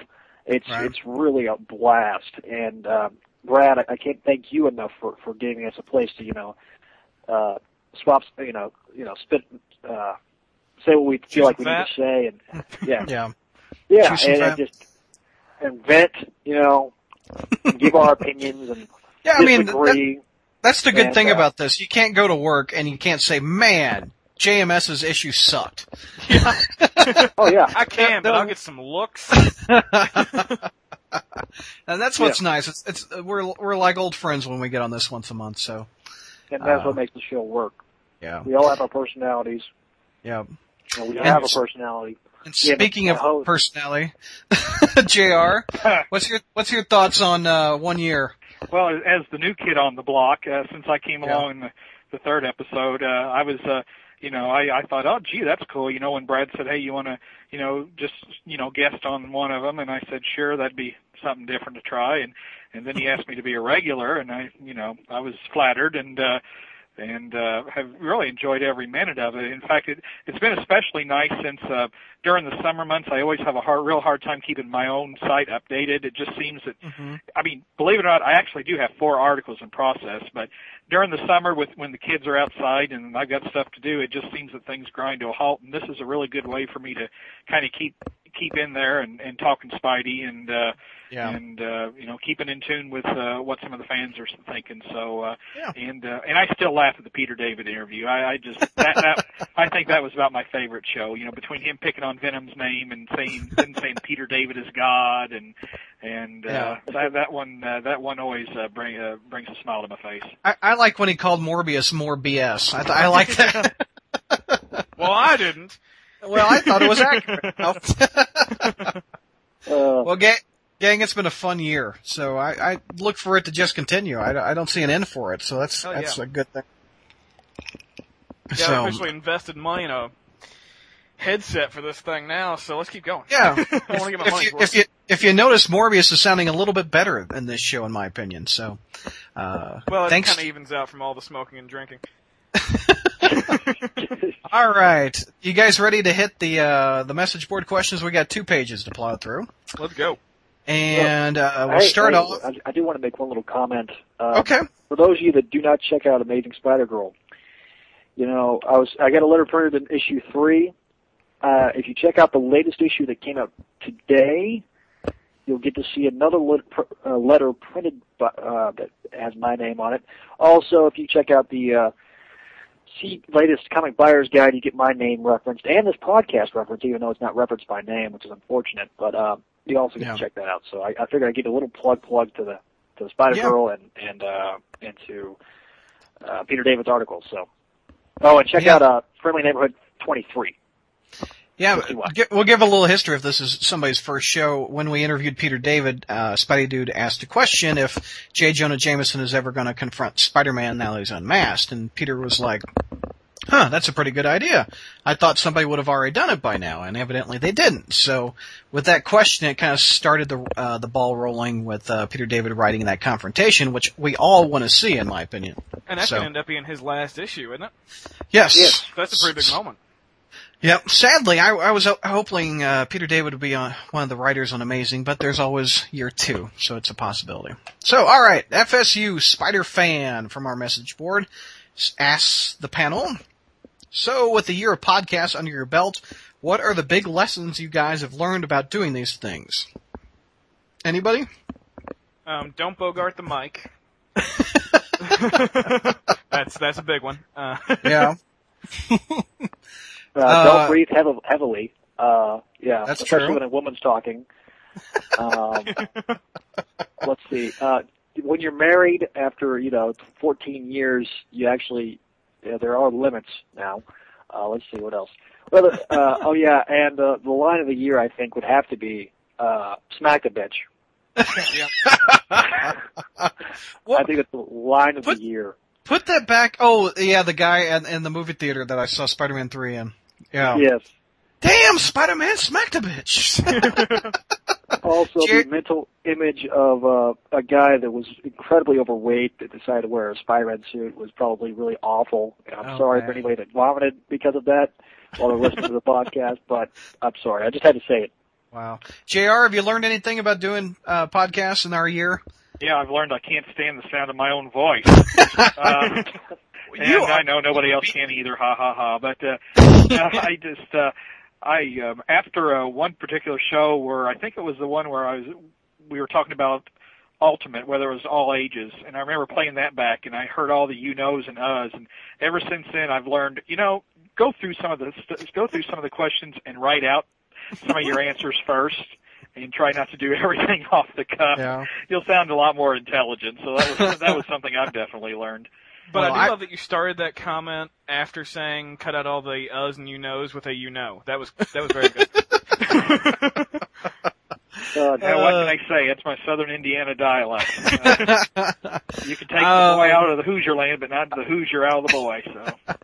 It's right. it's really a blast, and uh, Brad, I, I can't thank you enough for for giving us a place to you know uh, swaps, you know, you know, spit, uh, say what we feel like we need to say, and yeah, Yeah. yeah, Choose and, and just and vent, you know, give our opinions and Yeah, I mean, that, that's the good And, thing uh, about this. You can't go to work and you can't say, man, JMS's issue sucked. oh yeah, I can, but I'll get some looks. And that's what's nice. It's, it's, we're, we're like old friends when we get on this once a month, so, and that's uh, what makes the show work. yeah. We all have our personalities. Yeah. You know, we And have a personality. And Yeah, speaking the of host- personality, JR, what's your, what's your thoughts on, uh, one year? Well, as the new kid on the block, uh, since I came Yeah. along in the, the third episode, uh, I was, uh, you know, I, I thought, oh, gee, that's cool. You know, when Brad said, hey, you want to, you know, just, you know, guest on one of them, and I said, sure, that'd be something different to try. And and then he asked me to be a regular, and I, you know, I was flattered and. uh and uh, have really enjoyed every minute of it. In fact, it, it's been especially nice since uh, during the summer months. I always have a hard, real hard time keeping my own site updated. It just seems that Mm-hmm. I mean, believe it or not, I actually do have four articles in process, but during the summer with when the kids are outside and I've got stuff to do, it just seems that things grind to a halt and this is a really good way for me to kind of keep keep in there and, and talking Spidey and uh Yeah. and uh you know keeping in tune with uh what some of the fans are thinking so uh Yeah. and uh and I still laugh at the Peter David interview I, I just that that I think that was about my favorite show you know between him picking on Venom's name and saying then saying Peter David is God and and uh Yeah. that that one uh, that one always uh, bring uh, brings a smile to my face I, I like when he called Morbius more BS. I, th- I like that. well, I didn't. Well, I thought it was accurate. Uh, well, gang, gang, it's been a fun year, so I, I look for it to just continue. I, I don't see an end for it, so that's Oh, that's yeah. a good thing. Yeah, I so, officially invested money in a headset for this thing now, so let's keep going. yeah. I want to get my if money's you, if you if you notice, Morbius is sounding a little bit better in this show, in my opinion. So, uh, well, it kind of evens out from all the smoking and drinking. All right, you guys ready to hit the uh, the message board questions? We got two pages to plow through, Let's go. and uh, we'll hey, start hey, off. I, I do want to make one little comment. Uh, Okay. For those of you that do not check out Amazing Spider Girl, you know, I was I got a letter printed in issue three. Uh, if you check out the latest issue that came out today, you'll get to see another lit, pr- uh, letter printed by, uh, that has my name on it. Also, if you check out the uh, see latest comic buyer's guide, you get my name referenced and this podcast referenced, even though it's not referenced by name, which is unfortunate. But uh, you also get Yeah. to check that out. So I, I figured I'd give a little plug plug to the to the Spider Yeah. Girl and and uh, and to uh, Peter David's article. So oh, and check Yeah. out uh, Friendly Neighborhood 23. Yeah, Let's see what. gi- we'll give a little history if this is somebody's first show. When we interviewed Peter David, uh, Spidey Dude asked a question if J. Jonah Jameson is ever going to confront Spider-Man now that he's unmasked, and Peter was like, huh, that's a pretty good idea. I thought somebody would have already done it by now, and evidently they didn't. So with that question, it kind of started the, uh, the ball rolling with, uh, Peter David writing that confrontation, which we all want to see, in my opinion. And that's So- gonna end up being his last issue, isn't it? Yes. Yes. That's a pretty big moment. Yep. Sadly, I, I was hoping uh, Peter David would be on, one of the writers on Amazing, but there's always year two, so it's a possibility. So, all right, FSU Spider Fan from our message board asks the panel. So, with the year of podcasts under your belt, what are the big lessons you guys have learned about doing these things? Anybody? Um, don't bogart the mic. that's that's a big one. Uh, Yeah. Uh, Uh, don't breathe heav- heavily. Uh, yeah, That's especially true. when a woman's talking. Um, let's see. Uh, when you're married after you know 14 years, you actually yeah, there are limits now. Uh, let's see what else. Well, uh, oh yeah, and uh, the line of the year I think would have to be uh, "Smack a bitch." yeah. Well, I think it's the line of Put- the year. Put that back. Oh, yeah, the guy in, in the movie theater that I saw Spider-Man 3 in. Yeah. Yes. Damn, Spider-Man smacked a bitch. Also, Jer- the mental image of uh, a guy that was incredibly overweight that decided to wear a Spider-Man suit was probably really awful. And I'm Oh, sorry man. for anybody that vomited because of that while they're listening to the podcast, but I'm sorry. I just had to say it. Wow. JR, have you learned anything about doing uh, podcasts in our year? yeah I've learned I can't stand the sound of my own voice uh, and You I know nobody else can either. Ha ha ha. But uh, I just uh, I um, after uh, one particular show where I think it was the one where I was we were talking about ultimate whether it was all ages and I remember playing that back and I heard all the you knows and uhs and ever since then I've learned you know go through some of the st- go through some of the questions and write out some of your answers first and try not to do everything off the cuff Yeah. you'll sound a lot more intelligent so that was that was something I've definitely learned But Well, I do I- love that you started that comment after saying cut out all the uhs and you knows with a you know. That was that was very good. Uh, Yeah, what Uh, can I say? It's my Southern Indiana dialect. Uh, you can take the Um, boy out of the Hoosier land, but not the Hoosier out of the boy. So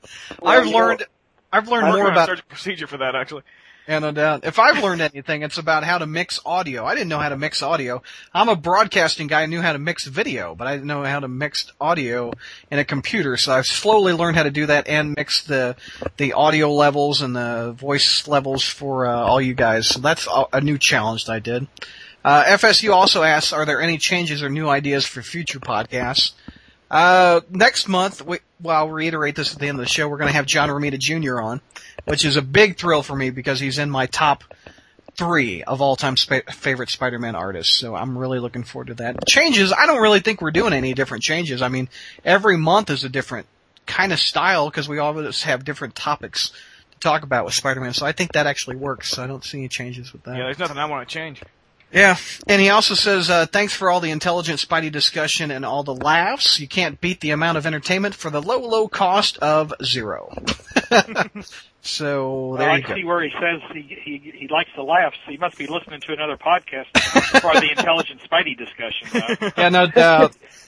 I've you learned. I've learned We're more about a procedure for that actually. Yeah, no doubt. If I've learned anything, it's about how to mix audio. I didn't know how to mix audio. I'm a broadcasting guy. I knew how to mix video, but I didn't know how to mix audio in a computer. So I've slowly learned how to do that and mix the the audio levels and the voice levels for uh, all you guys. So that's a a new challenge that I did. Uh, FSU also asks, are there any changes or new ideas for future podcasts? Uh, next month, we, well, I'll reiterate this at the end of the show, we're going to have John Romita Jr. on, which is a big thrill for me because he's in my top three of all-time spa- favorite Spider-Man artists. So I'm really looking forward to that. Changes, I don't really think we're doing any different changes. I mean, every month is a different kind of style because we always have different topics to talk about with Spider-Man. So I think that actually works. So I don't see any changes with that. Yeah, there's nothing I want to change. Yeah, and he also says, uh, thanks for all the intelligent Spidey discussion and all the laughs. You can't beat the amount of entertainment for the low, low cost of zero. so, there well, you I go. see where he says he, he he likes to laugh. So he must be listening to another podcast for the intelligent Spidey discussion. Uh, Yeah, no doubt. uh,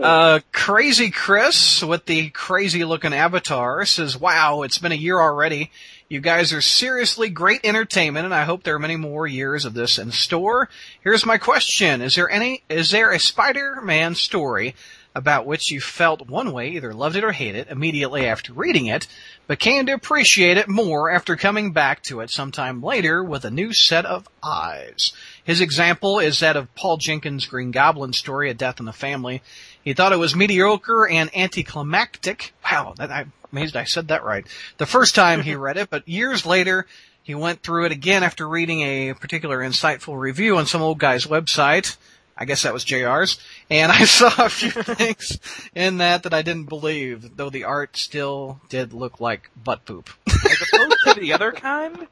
Uh, Crazy Chris with the crazy looking avatar says, wow, it's been a year already. You guys are seriously great entertainment and I hope there are many more years of this in store. Here's my question. Is there any, is there a Spider-Man story about which you felt one way, either loved it or hated it immediately after reading it, but came to appreciate it more after coming back to it sometime later with a new set of eyes? His example is that of Paul Jenkins' Green Goblin story, A Death in the Family. He thought it was mediocre and anticlimactic. Wow, that, I'm amazed I said that right. The first time he read it, but years later, he went through it again after reading a particular insightful review on some old guy's website. I guess that was JR's. And I saw a few things in that that I didn't believe, though the art still did look like butt poop. As opposed to the other kind?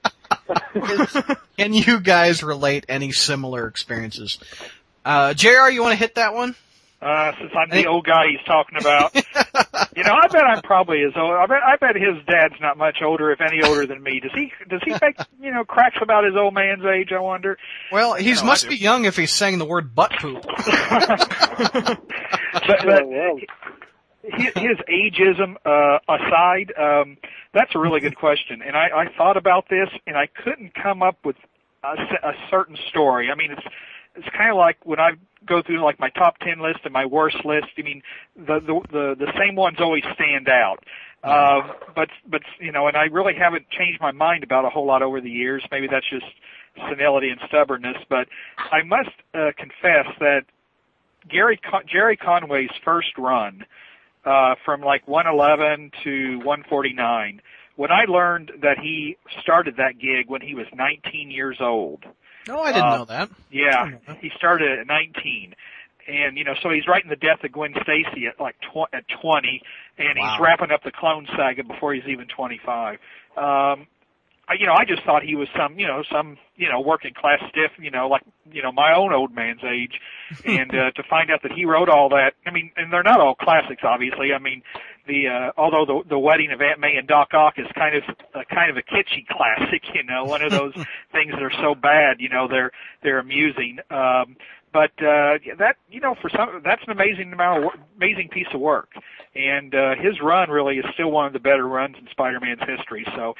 Can you guys relate any similar experiences? Uh, JR, you want to hit that one? Uh, since I'm the old guy he's talking about, you know, I bet I'm probably as old. I bet I bet his dad's not much older, if any older than me. Does he? Does he make you know cracks about his old man's age? I wonder. Well, he No, I must be young if he's saying the word butt poop. but, but his, his ageism uh, aside, um, that's a really good question. And I, I thought about this, and I couldn't come up with a, s- a certain story. I mean, it's it's kind of like when I go through like my top ten list and my worst list. I mean, the the the, the same ones always stand out. Um, but but you know, and I really haven't changed my mind about a whole lot over the years. Maybe that's just senility and stubbornness. But I must uh, confess that Gary Con- Gerry Conway's first run uh, from like 111 to 149. When I learned that he started that gig when he was 19 years old, No, I didn't Uh, know that. yeah, he started at 19, and you know, so he's writing the death of Gwen Stacy at like tw- at 20, and Wow. he's wrapping up the Clone Saga before he's even 25. Um, you know, I just thought he was some, you know, some, you know, working class stiff, you know, like, you know, my own old man's age, and uh, to find out that he wrote all that. I mean, and they're not all classics, obviously. I mean, the uh, although the the wedding of Aunt May and Doc Ock is kind of a kind of a kitschy classic, you know, one of those things that are so bad, you know, they're they're amusing. Um, but uh, that you know, for some, that's an amazing amount of amazing piece of work, and uh, his run really is still one of the better runs in Spider-Man's history. So,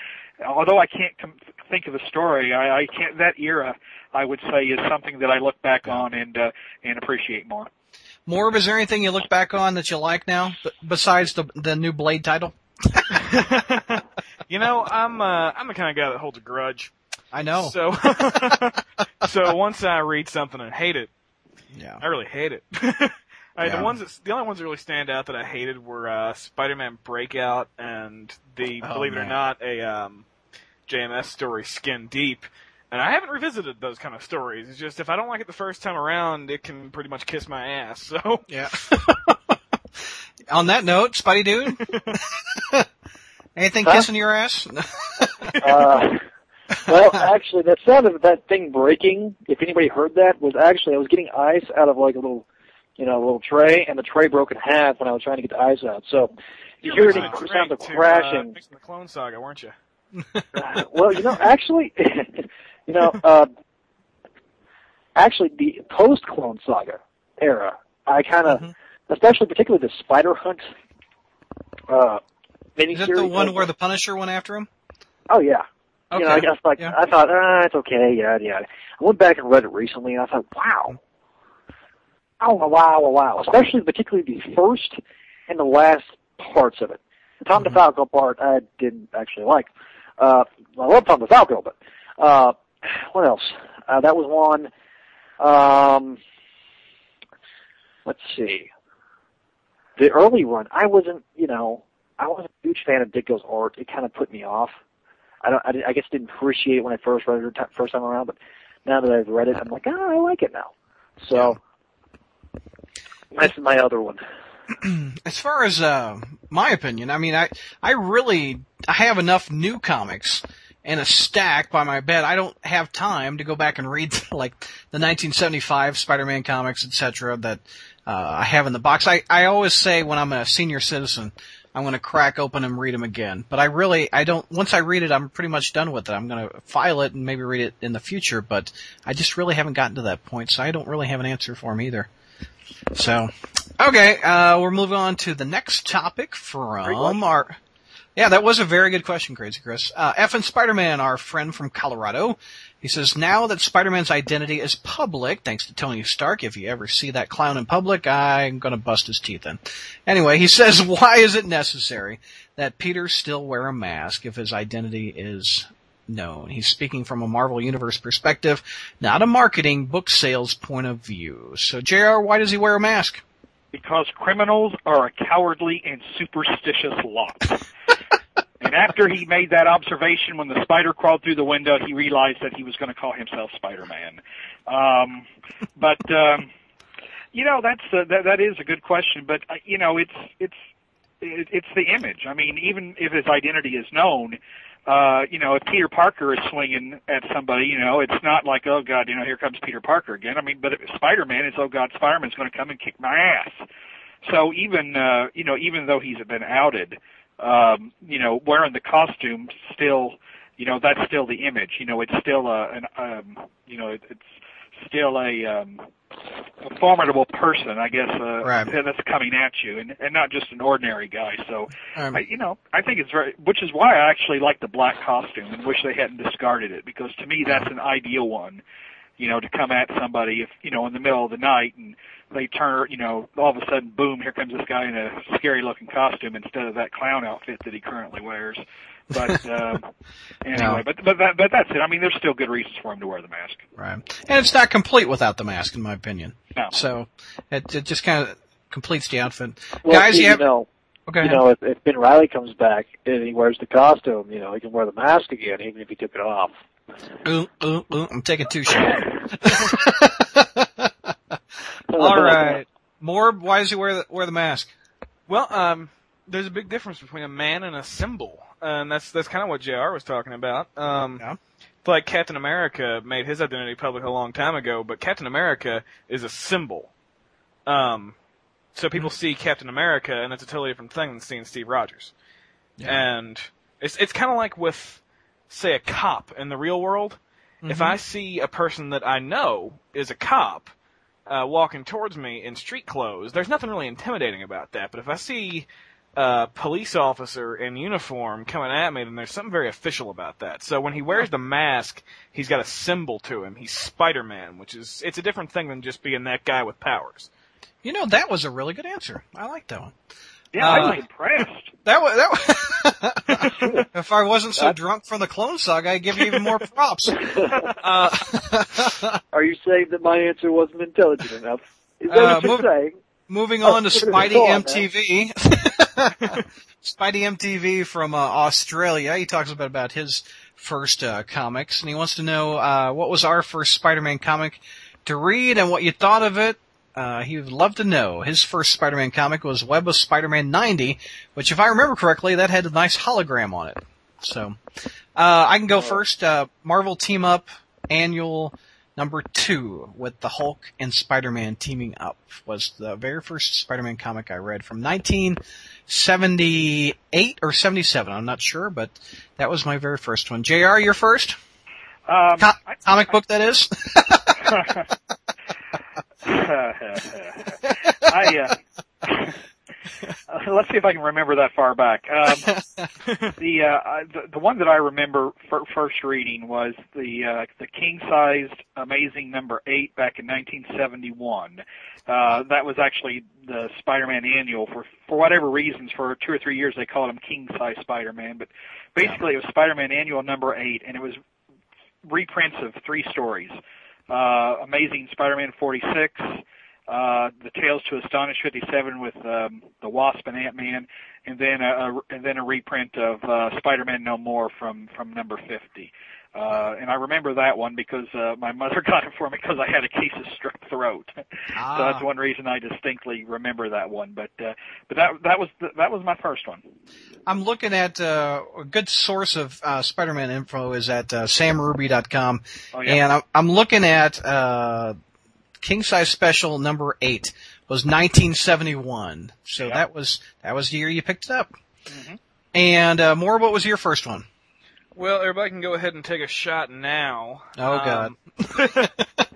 although I can't com- think of a story, I, I can't. That era, I would say, is something that I look back on and uh, and appreciate more. Morb, is there anything you look back on that you like now, b- besides the the new Blade title? you know, I'm uh, I'm the kind of guy that holds a grudge. I know. So, so once I read something and hate it, yeah. I really hate it. I, Yeah. The ones that, the only ones that really stand out that I hated were uh, Spider-Man Breakout and the Oh, believe it or not a um, JMS story Skin Deep. And I haven't revisited those kind of stories. It's just if I don't like it the first time around, it can pretty much kiss my ass. So Yeah. On that note, Spidey dude, anything Huh? kissing your ass? Uh, well, actually, that sound of that thing breaking, if anybody heard that, was actually I was getting ice out of like a little, you know, a little tray, and the tray broke in half when I was trying to get the eyes out. So you You're hear any listening sound of to, Uh, crashing, fixing the Clone Saga, weren't you? well, you know, actually, you know, uh, actually, the post Clone Saga era, I kind of, Mhm. especially particularly the Spider Hunt uh, miniseries. Is that the one uh, where the Punisher went after him? Oh yeah. Okay. You know, I guess like Yeah. I thought, ah, it's okay, yeah, yeah. I went back and read it recently, and I thought, wow, oh wow, wow, wow. Especially, particularly the first and the last parts of it. The Tom Mhm. DeFalco part, I didn't actually like. Uh, I love Tom DeFalco, but uh, what else? Uh, that was one. Um, let's see. The early run, I wasn't, you know, I wasn't a huge fan of Ditko's art. It kind of put me off. I don't. I, I guess didn't appreciate it when I first read it t- first time around, but now that I've read it, I'm like, oh, I like it now. So that's my other one. As far as uh, my opinion, I mean, I I really I have enough new comics in a stack by my bed. I don't have time to go back and read like the 1975 Spider-Man comics, etc. That uh, I have in the box. I I always say when I'm a senior citizen, I'm going to crack open and read them again. But I really I don't. Once I read it, I'm pretty much done with it. I'm going to file it and maybe read it in the future. But I just really haven't gotten to that point, so I don't really have an answer for them either. So, okay, uh, we're moving on to the next topic from our. Yeah, that was a very good question, Crazy Chris. Uh, F and Spider-Man, our friend from Colorado, he says, now that Spider-Man's identity is public, thanks to Tony Stark, if you ever see that clown in public, I'm gonna bust his teeth in. Anyway, he says, why is it necessary that Peter still wear a mask if his identity is known? He's speaking from a Marvel Universe perspective, not a marketing book sales point of view. So, JR, why does he wear a mask? because criminals are a cowardly and superstitious lot. and after he made that observation when the spider crawled through the window, he realized that he was going to call himself Spider-Man. Um, but um, you know, that's uh, that that is a good question. But uh, you know, it's it's it's the image. I mean, even if his identity is known, uh, you know, if Peter Parker is swinging at somebody, you know, it's not like, oh God, you know, here comes Peter Parker again. I mean, but if Spider-Man is, oh God, Spider-Man's going to come and kick my ass. So even, uh, you know, even though he's been outed, um, you know, wearing the costume still, you know, that's still the image. You know, it's still a, an, um, you know, it, it's still a, um, a formidable person, I guess, uh, Right. that's coming at you, and, and not just an ordinary guy. So, Um, I, you know, I think it's very, which is why I actually like the black costume and wish they hadn't discarded it because to me that's an ideal one, you know, to come at somebody if, you know, in the middle of the night and they turn, you know, all of a sudden, boom, here comes this guy in a scary looking costume instead of that clown outfit that he currently wears. But, um, anyway, Yeah. but, but, that, but that's it. I mean, there's still good reasons for him to wear the mask. Right. And it's not complete without the mask, in my opinion. No. So it, it just kind of completes the outfit. Well, Guys, see, you have. know, okay. you know, if, if Ben Reilly comes back and he wears the costume, you know, he can wear the mask again, even if he took it off. Ooh, ooh, ooh, I'm taking two shots. All right. Morb, why does he wear the, wear the mask? Well, um, there's a big difference between a man and a symbol, and that's that's kind of what Jr. was talking about. Um, Yeah. like Captain America made his identity public a long time ago, but Captain America is a symbol. Um, so people see Captain America, and it's a totally different thing than seeing Steve Rogers. And it's it's kind of like with, say, a cop in the real world. If I see a person that I know is a cop uh, walking towards me in street clothes, there's nothing really intimidating about that. But if I see a police officer in uniform coming at me, then there's something very official about that. So when he wears the mask, he's got a symbol to him. He's Spider-Man, which is it's a different thing than just being that guy with powers. You know, that was a really good answer. I like that one. Yeah, Uh, I was impressed. That was, that was if I wasn't so drunk from the Clone Saga, I'd give you even more props. Uh, Are you saying that my answer wasn't intelligent enough? Is that Uh, what you're move- saying? moving Oh, on to look at Spidey this dog. MTV. Spidey MTV from uh, Australia. He talks about about his first uh, comics, and he wants to know uh, what was our first Spider-Man comic to read and what you thought of it. Uh, he would love to know. His first Spider-Man comic was Web of Spider-Man 90, which, if I remember correctly, that had a nice hologram on it. So, uh, I can go first. Uh, Marvel Team Up Annual number two with the Hulk and Spider-Man teaming up was the very first Spider-Man comic I read from 1978 or 77. I'm not sure, but that was my very first one. JR, your first Um, Co- I- comic book that is? I, uh, let's see if I can remember that far back. Um, the, uh, the the one that I remember fir- first reading was the uh, the king sized Amazing Number Eight back in 1971. Uh, that was actually the Spider-Man annual for for whatever reasons. For two or three years, they called him King Size Spider-Man, but basically it was Spider-Man annual number eight, and it was reprints of three stories. Uh, Amazing Spider-Man 46, uh, The Tales to Astonish 57 with um, the Wasp and Ant-Man, and then a, a and then a reprint of uh, Spider-Man No More from from number 50. Uh, and I remember that one because uh, my mother got it for me because I had a case of strep throat. Ah. so Ah. that's one reason I distinctly remember that one. But uh, but that that was the, that was my first one. I'm looking at uh, a good source of uh, Spider-Man info is at uh, samruby.com, Oh yeah. and I'm, I'm looking at uh, King Size Special number eight was 1971. So Yeah. that was that was the year you picked it up. Mm-hmm. And uh, more, what was your first one? Well, everybody can go ahead and take a shot now. Oh, God. Um,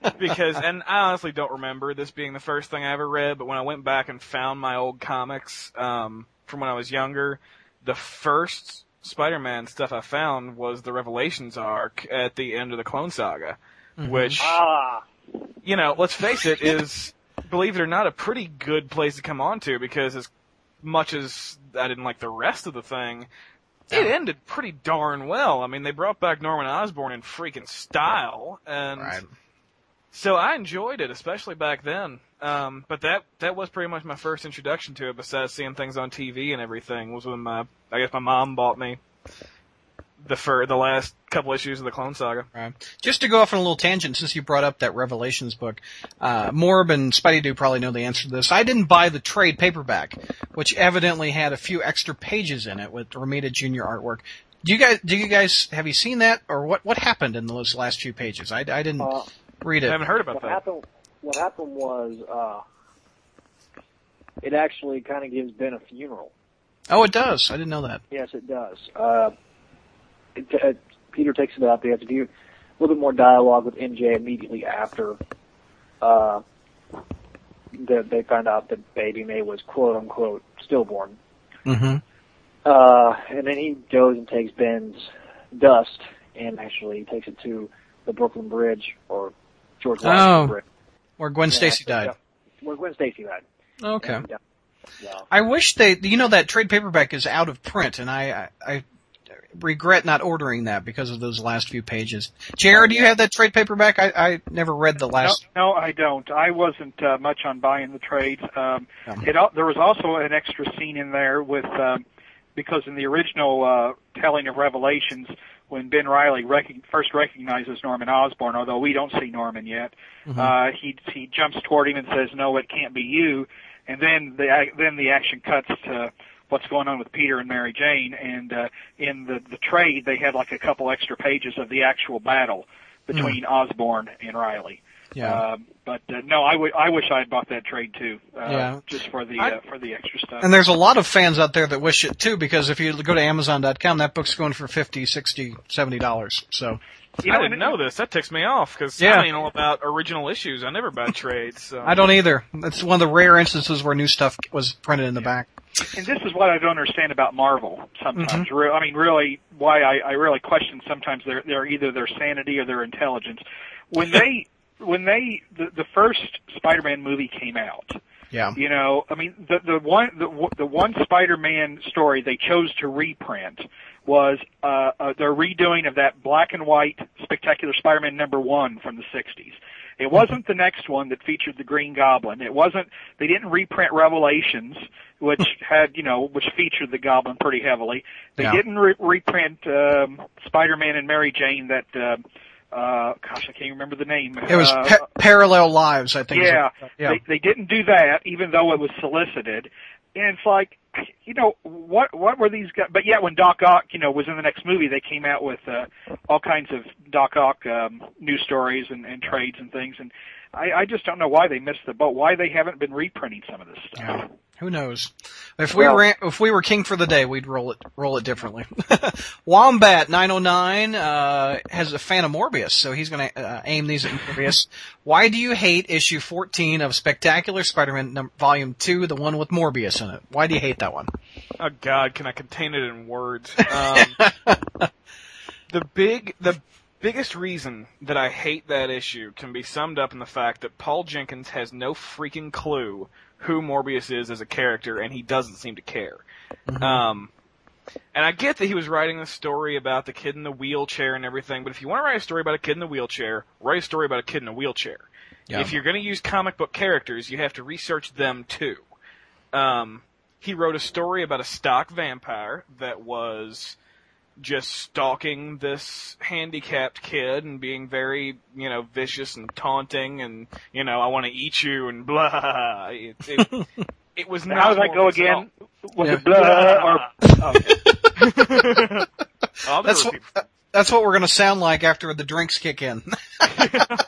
because, and I honestly don't remember this being the first thing I ever read, but when I went back and found my old comics um, from when I was younger, the first Spider-Man stuff I found was the Revelations arc at the end of the Clone Saga, which, Ah, you know, let's face it, is, believe it or not, a pretty good place to come on to because as much as I didn't like the rest of the thing, it ended pretty darn well. I mean, they brought back Norman Osborn in freaking style, and Right. so I enjoyed it, especially back then. Um, but that that was pretty much my first introduction to it. Besides seeing things on TV and everything, was when my I guess my mom bought me the fir- the last couple issues of the Clone Saga. Right. Just to go off on a little tangent, since you brought up that Revelations book, uh, Morb and Spidey do probably know the answer to this. I didn't buy the trade paperback, which evidently had a few extra pages in it with Romita Jr. artwork. Do you guys, do you guys, have you seen that, or what, what happened in those last few pages? I, I didn't uh, read it. I haven't heard about what that. happened? What happened was uh, it actually kind of gives Ben a funeral. Oh, it does. I didn't know that. Yes, it does. Uh, it, uh, Peter takes it up. They have to do a little bit more dialogue with MJ immediately after uh, that they find out that Baby May was quote unquote stillborn. Mm-hmm. Uh, and then he goes and takes Ben's dust and actually takes it to the Brooklyn Bridge or George Washington Oh, Bridge. Where Gwen Stacy died. Where Gwen Stacy died. Okay. And, yeah. I wish they, you know, that trade paperback is out of print, and I, I, I regret not ordering that because of those last few pages. JR, do you have that trade paperback? I, I never read the last. no, I don't. I wasn't uh, much on buying the trades. Um, Um. it al- there was also an extra scene in there with um, because in the original uh, telling of Revelations, when Ben Reilly rec- first recognizes Norman Osborn, although we don't see Norman yet, Mhm. uh, he he jumps toward him and says, "No, it can't be you." And then the then the action cuts to what's going on with Peter and Mary Jane. And uh, in the the trade, they had like a couple extra pages of the actual battle between Osborn and Reilly. yeah. Um, but uh, no, I would I wish I had bought that trade too. Uh, Yeah. Just for the I- uh, for the extra stuff. And there's a lot of fans out there that wish it too, because if you go to Amazon.com, that book's going for fifty, sixty, seventy dollars. So, You I didn't know this. That ticks me off because Yeah. I ain't all about original issues. I never buy trades. So. I don't either. That's one of the rare instances where new stuff was printed in the back. And this is what I don't understand about Marvel sometimes. Mm-hmm. I mean, really, why I, I really question sometimes their their either their sanity or their intelligence. When they when they the, the first Spider-Man movie came out, Yeah. You know, I mean, the the one the the one Spider-Man story they chose to reprint was uh, uh their redoing of that black and white Spectacular Spider-Man number one from the '60s. It wasn't the next one that featured the Green Goblin. It wasn't. They didn't reprint Revelations, which had you know which featured the Goblin pretty heavily. They Yeah. didn't re- reprint um, Spider-Man and Mary Jane. That uh, uh, gosh, I can't remember the name. It was uh, pa- Parallel Lives, I think. yeah, yeah. They, they didn't do that, even though it was solicited. And it's like, you know, what what were these guys? But yet, when Doc Ock, you know, was in the next movie, they came out with uh, all kinds of Doc Ock um, news stories and, and trades and things. And I, I just don't know why they missed the boat. Why they haven't been reprinting some of this stuff. Yeah. Who knows? If we Well- were if we were king for the day, we'd roll it roll it differently. Wombat nine oh nine uh, has a fan of Morbius, so he's going to uh, aim these at Morbius. Why do you hate issue fourteen of Spectacular Spider-Man num- Volume Two, the one with Morbius in it? Why do you hate that one? Oh God, can I contain it in words? Um, the big, the biggest reason that I hate that issue can be summed up in the fact that Paul Jenkins has no freaking clue who Morbius is as a character, and he doesn't seem to care. Um, and I get that he was writing a story about the kid in the wheelchair and everything, but if you want to write a story about a kid in the wheelchair, write a story about a kid in a wheelchair. Yeah. If you're going to use comic book characters, you have to research them too. Um, he wrote a story about a stock vampire that was just stalking this handicapped kid and being very, you know, vicious and taunting and, you know, I want to eat you and blah. It, it, it was not. How does that go Morbius at all. again? Was Yeah. it blah or? Oh, I'll That's what that's what we're going to sound like after the drinks kick in.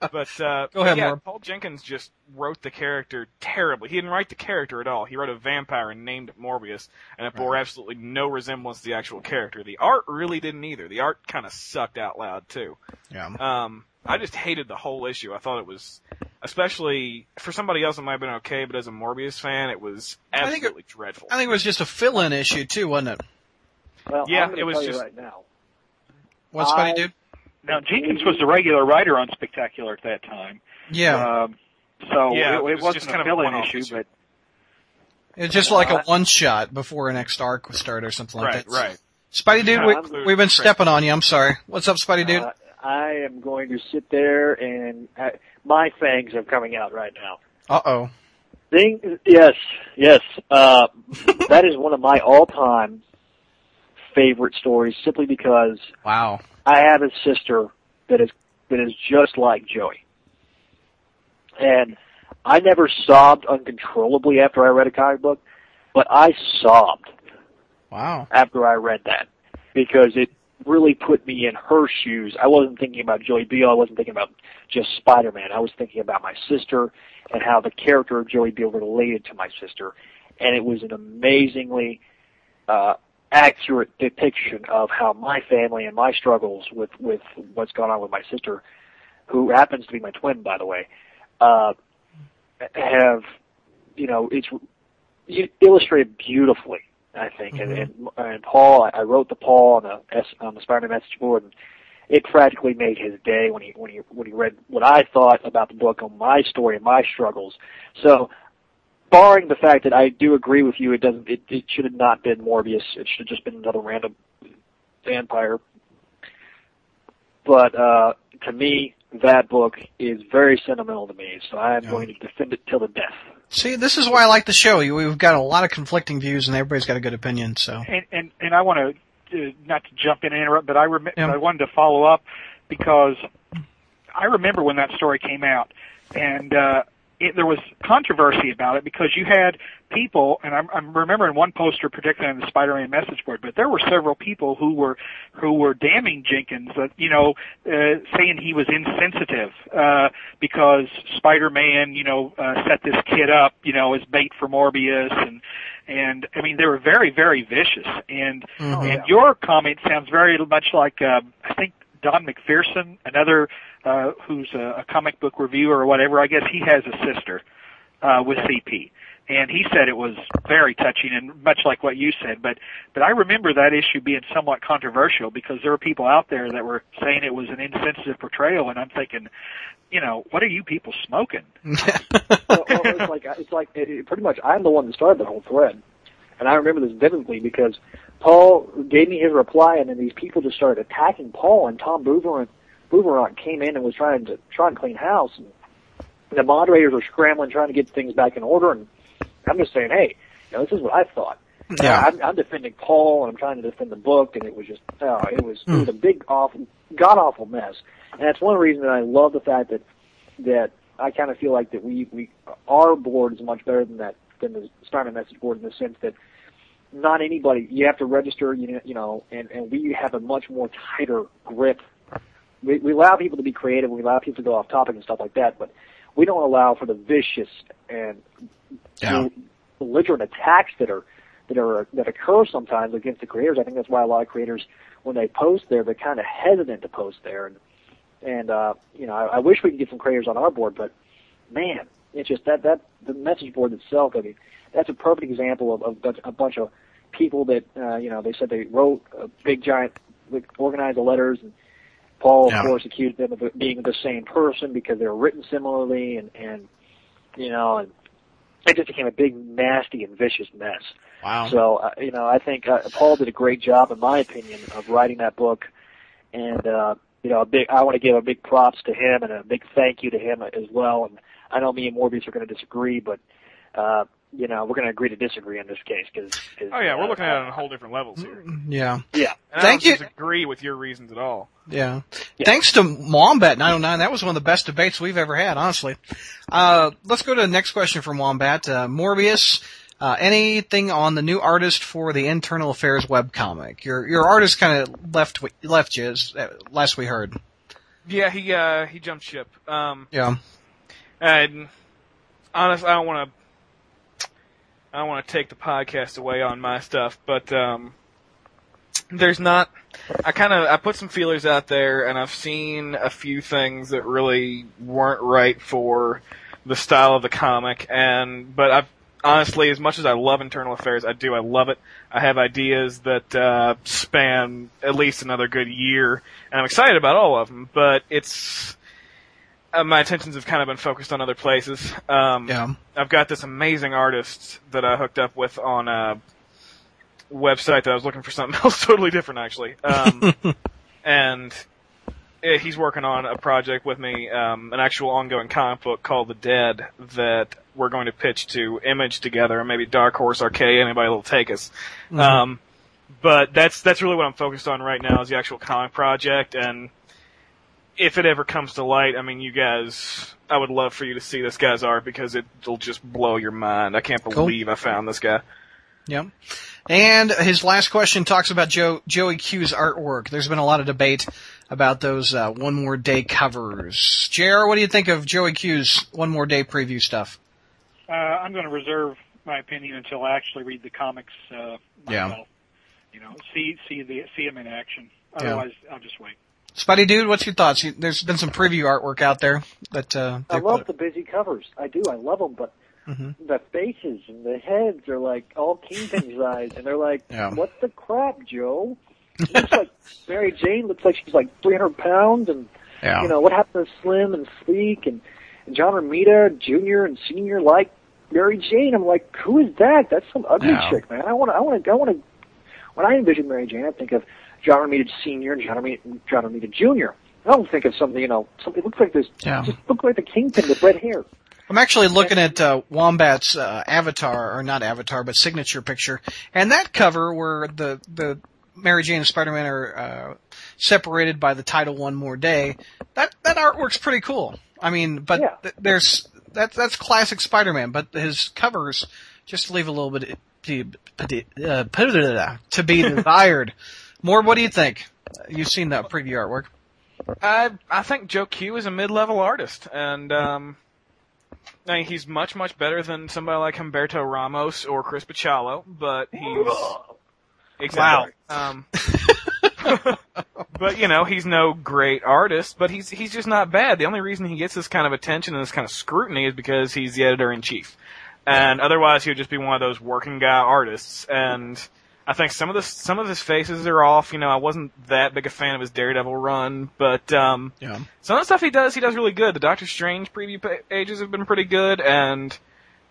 But uh, Go ahead, yeah, Morb. Paul Jenkins just wrote the character terribly. He didn't write the character at all. He wrote a vampire and named it Morbius, and it bore absolutely no resemblance to the actual character. The art really didn't either. The art kind of sucked out loud too. yeah. Um, I just hated the whole issue. I thought it was, especially for somebody else, it might have been okay, but as a Morbius fan, it was I think it- absolutely dreadful. I think it was just a fill-in issue too, wasn't it? Well, Yeah, I'm it was tell just- you right now. What's Spidey I- do? Now Jenkins was the regular writer on Spectacular at that time. Yeah. Um, so Yeah, it, it it was wasn't just a kind of a fill-in one-off issue, issue. but it's just like a one shot before an next arc would start or something like right, that. right. Spidey dude, Yeah, we, we've been stepping on you. I'm sorry. What's up, Spidey dude? Uh, I am going to sit there and uh, my fangs are coming out right now. Uh oh. Thing, yes, yes. Uh, that is one of my all-time favorite stories, simply because Wow. I have a sister that is that is just like Joey, and I never sobbed uncontrollably after I read a comic book, but I sobbed Wow. after I read that because it really put me in her shoes. I wasn't thinking about Joey Beale. I wasn't thinking about just Spider-Man. I was thinking about my sister and how the character of Joey Beale related to my sister. And it was an amazingly uh, accurate depiction of how my family and my struggles with, with what's gone on with my sister, who happens to be my twin, by the way, uh, have, you know, it's illustrated beautifully I think. And, and and Paul, I, wrote to Paul on the S, on the Spider-Man message board, and it practically made his day when he when he when he read what I thought about the book on my story and my struggles. So, barring the fact that I do agree with you, it doesn't. It, it should have not been Morbius. It should have just been another random vampire. But uh, to me, that book is very sentimental to me. So I am Yeah. going to defend it till the death. See, this is why I like the show. You- We've got a lot of conflicting views, and everybody's got a good opinion. So, and and and I want to uh, not to jump in and interrupt, but I rem- Yeah. I wanted to follow up because I remember when that story came out, and uh, it, there was controversy about it because you had people, and I'm, I'm remembering one poster, particularly on the Spider-Man message board, but there were several people who were who were damning Jenkins, uh, you know, uh, saying he was insensitive uh, because Spider-Man, you know, uh, set this kid up, you know, as bait for Morbius, and and I mean they were very very vicious, and Mhm. and your comment sounds very much like uh, I think Don McPherson, another uh, who's a, a comic book reviewer or whatever. I guess he has a sister uh, with CP, and he said it was very touching and much like what you said. But but I remember that issue being somewhat controversial because there were people out there that were saying it was an insensitive portrayal, and I'm thinking, you know, what are you people smoking? well, well, it's like it's like it, it, pretty much I'm the one that started the whole thread, and I remember this vividly because Paul gave me his reply, and then these people just started attacking Paul, and Tom Boomerang, Boomerang came in and was trying to try and clean house, and the moderators were scrambling trying to get things back in order, and I'm just saying, hey, you know, this is what I thought. Yeah. I'm, I'm defending Paul, and I'm trying to defend the book, and it was just, oh, it was, Hmm. it was a big, awful, god awful mess. And that's one reason that I love the fact that that I kind of feel like that we we our board is much better than that than the Spider-Man message board in the sense that not anybody you have to register, you know, you know, and and we have a much more tighter grip. We, we allow people to be creative, we allow people to go off topic and stuff like that, but we don't allow for the vicious and Yeah. belligerent attacks that are that are that occur sometimes against the creators. I think that's why a lot of creators, when they post there, they're kind of hesitant to post there. And and uh, you know, I, I wish we could get some creators on our board, but man, it's just that that the message board itself. I mean, that's a perfect example of, of a bunch of people that uh, you know they said they wrote a big giant like, organized the letters and Paul Yeah. of course accused them of being the same person because they were written similarly and and you know and it just became a big nasty and vicious mess. Wow. So uh, you know I think uh, Paul did a great job in my opinion of writing that book and uh you know a big I want to give a big props to him and a big thank you to him as well and I know me and Morbius are going to disagree but uh you know we're going to agree to disagree in this case cuz Oh yeah, we're looking at it on whole different levels here. yeah. yeah And Thank I you. don't disagree with your reasons at all. Yeah. Yeah. Thanks to Wombat 909, that was one of the best debates we've ever had, honestly. Uh, let's go to the next question from Wombat. Uh, Morbius, uh, anything on the new artist for the Internal Affairs webcomic? Your, your artist kind of left, left you, as, uh, last we heard. Yeah, he uh he jumped ship. Um Yeah. and honestly I don't wanna I want to take the podcast away on my stuff, but um, there's not. I kind of I put some feelers out there, and I've seen a few things that really weren't right for the style of the comic. And but I've honestly, as much as I love Internal Affairs, I do I love it. I have ideas that uh, span at least another good year, and I'm excited about all of them. But it's uh, my attentions have kind of been focused on other places. Um, Yeah. I've got this amazing artist that I hooked up with on a website that I was looking for something else totally different actually. Um, and eh, he's working on a project with me, um, an actual ongoing comic book called The Dead that we're going to pitch to Image together and maybe Dark Horse Arcade, anybody will take us. Um, but that's, that's really what I'm focused on right now is the actual comic project and if it ever comes to light, I mean, you guys, I would love for you to see this guy's art because it'll just blow your mind. I can't Cool. believe I found this guy. Yep. And his last question talks about Joe, Joey Q's artwork. There's been a lot of debate about those uh, one more day covers. JR, what do you think of Joey Q's one more day preview stuff? Uh, I'm going to reserve my opinion until I actually read the comics uh, Yeah. You know, see see the see them in action. Yeah. Otherwise, I'll just wait. Spidey dude, what's your thoughts? There's been some preview artwork out there that uh, I love the busy covers. I do. I love them, but Mhm. the faces and the heads are like all kingpin sized, and they're like, Yeah. "What the crap, Joe?" It looks like Mary Jane looks like she's like 300 pounds, and Yeah. you know what happened to Slim and Sleek and, and John Romita Jr. and Senior like Mary Jane? I'm like, who is that? That's some ugly Yeah. chick, man. I want to. I want to. I want to. When I envision Mary Jane, I think of John Romita Senior and John Romita, John Romita Jr. I don't think of something, you know, something looks like this. Yeah. Just look like the kingpin with red hair. I'm actually looking at uh, Wombat's uh, avatar, or not avatar, but signature picture, and that cover where the the Mary Jane and Spider-Man are uh, separated by the title "One More Day." That that artwork's pretty cool. I mean, but Yeah. th- there's that's that's classic Spider-Man, but his covers just leave a little bit to, uh, to be desired. More, what do you think? You've seen that preview artwork. I I think Joe Q is a mid-level artist, and um, I mean, he's much much better than somebody like Humberto Ramos or Chris Bachalo, but he's exactly. Um, but you know, he's no great artist, but he's he's just not bad. The only reason he gets this kind of attention and this kind of scrutiny is because he's the editor in chief. and otherwise he would just be one of those working guy artists. And I think some of the some of his faces are off. You know, I wasn't that big a fan of his Daredevil run, but um, Yeah. some of the stuff he does, he does really good. The Doctor Strange preview pages have been pretty good, and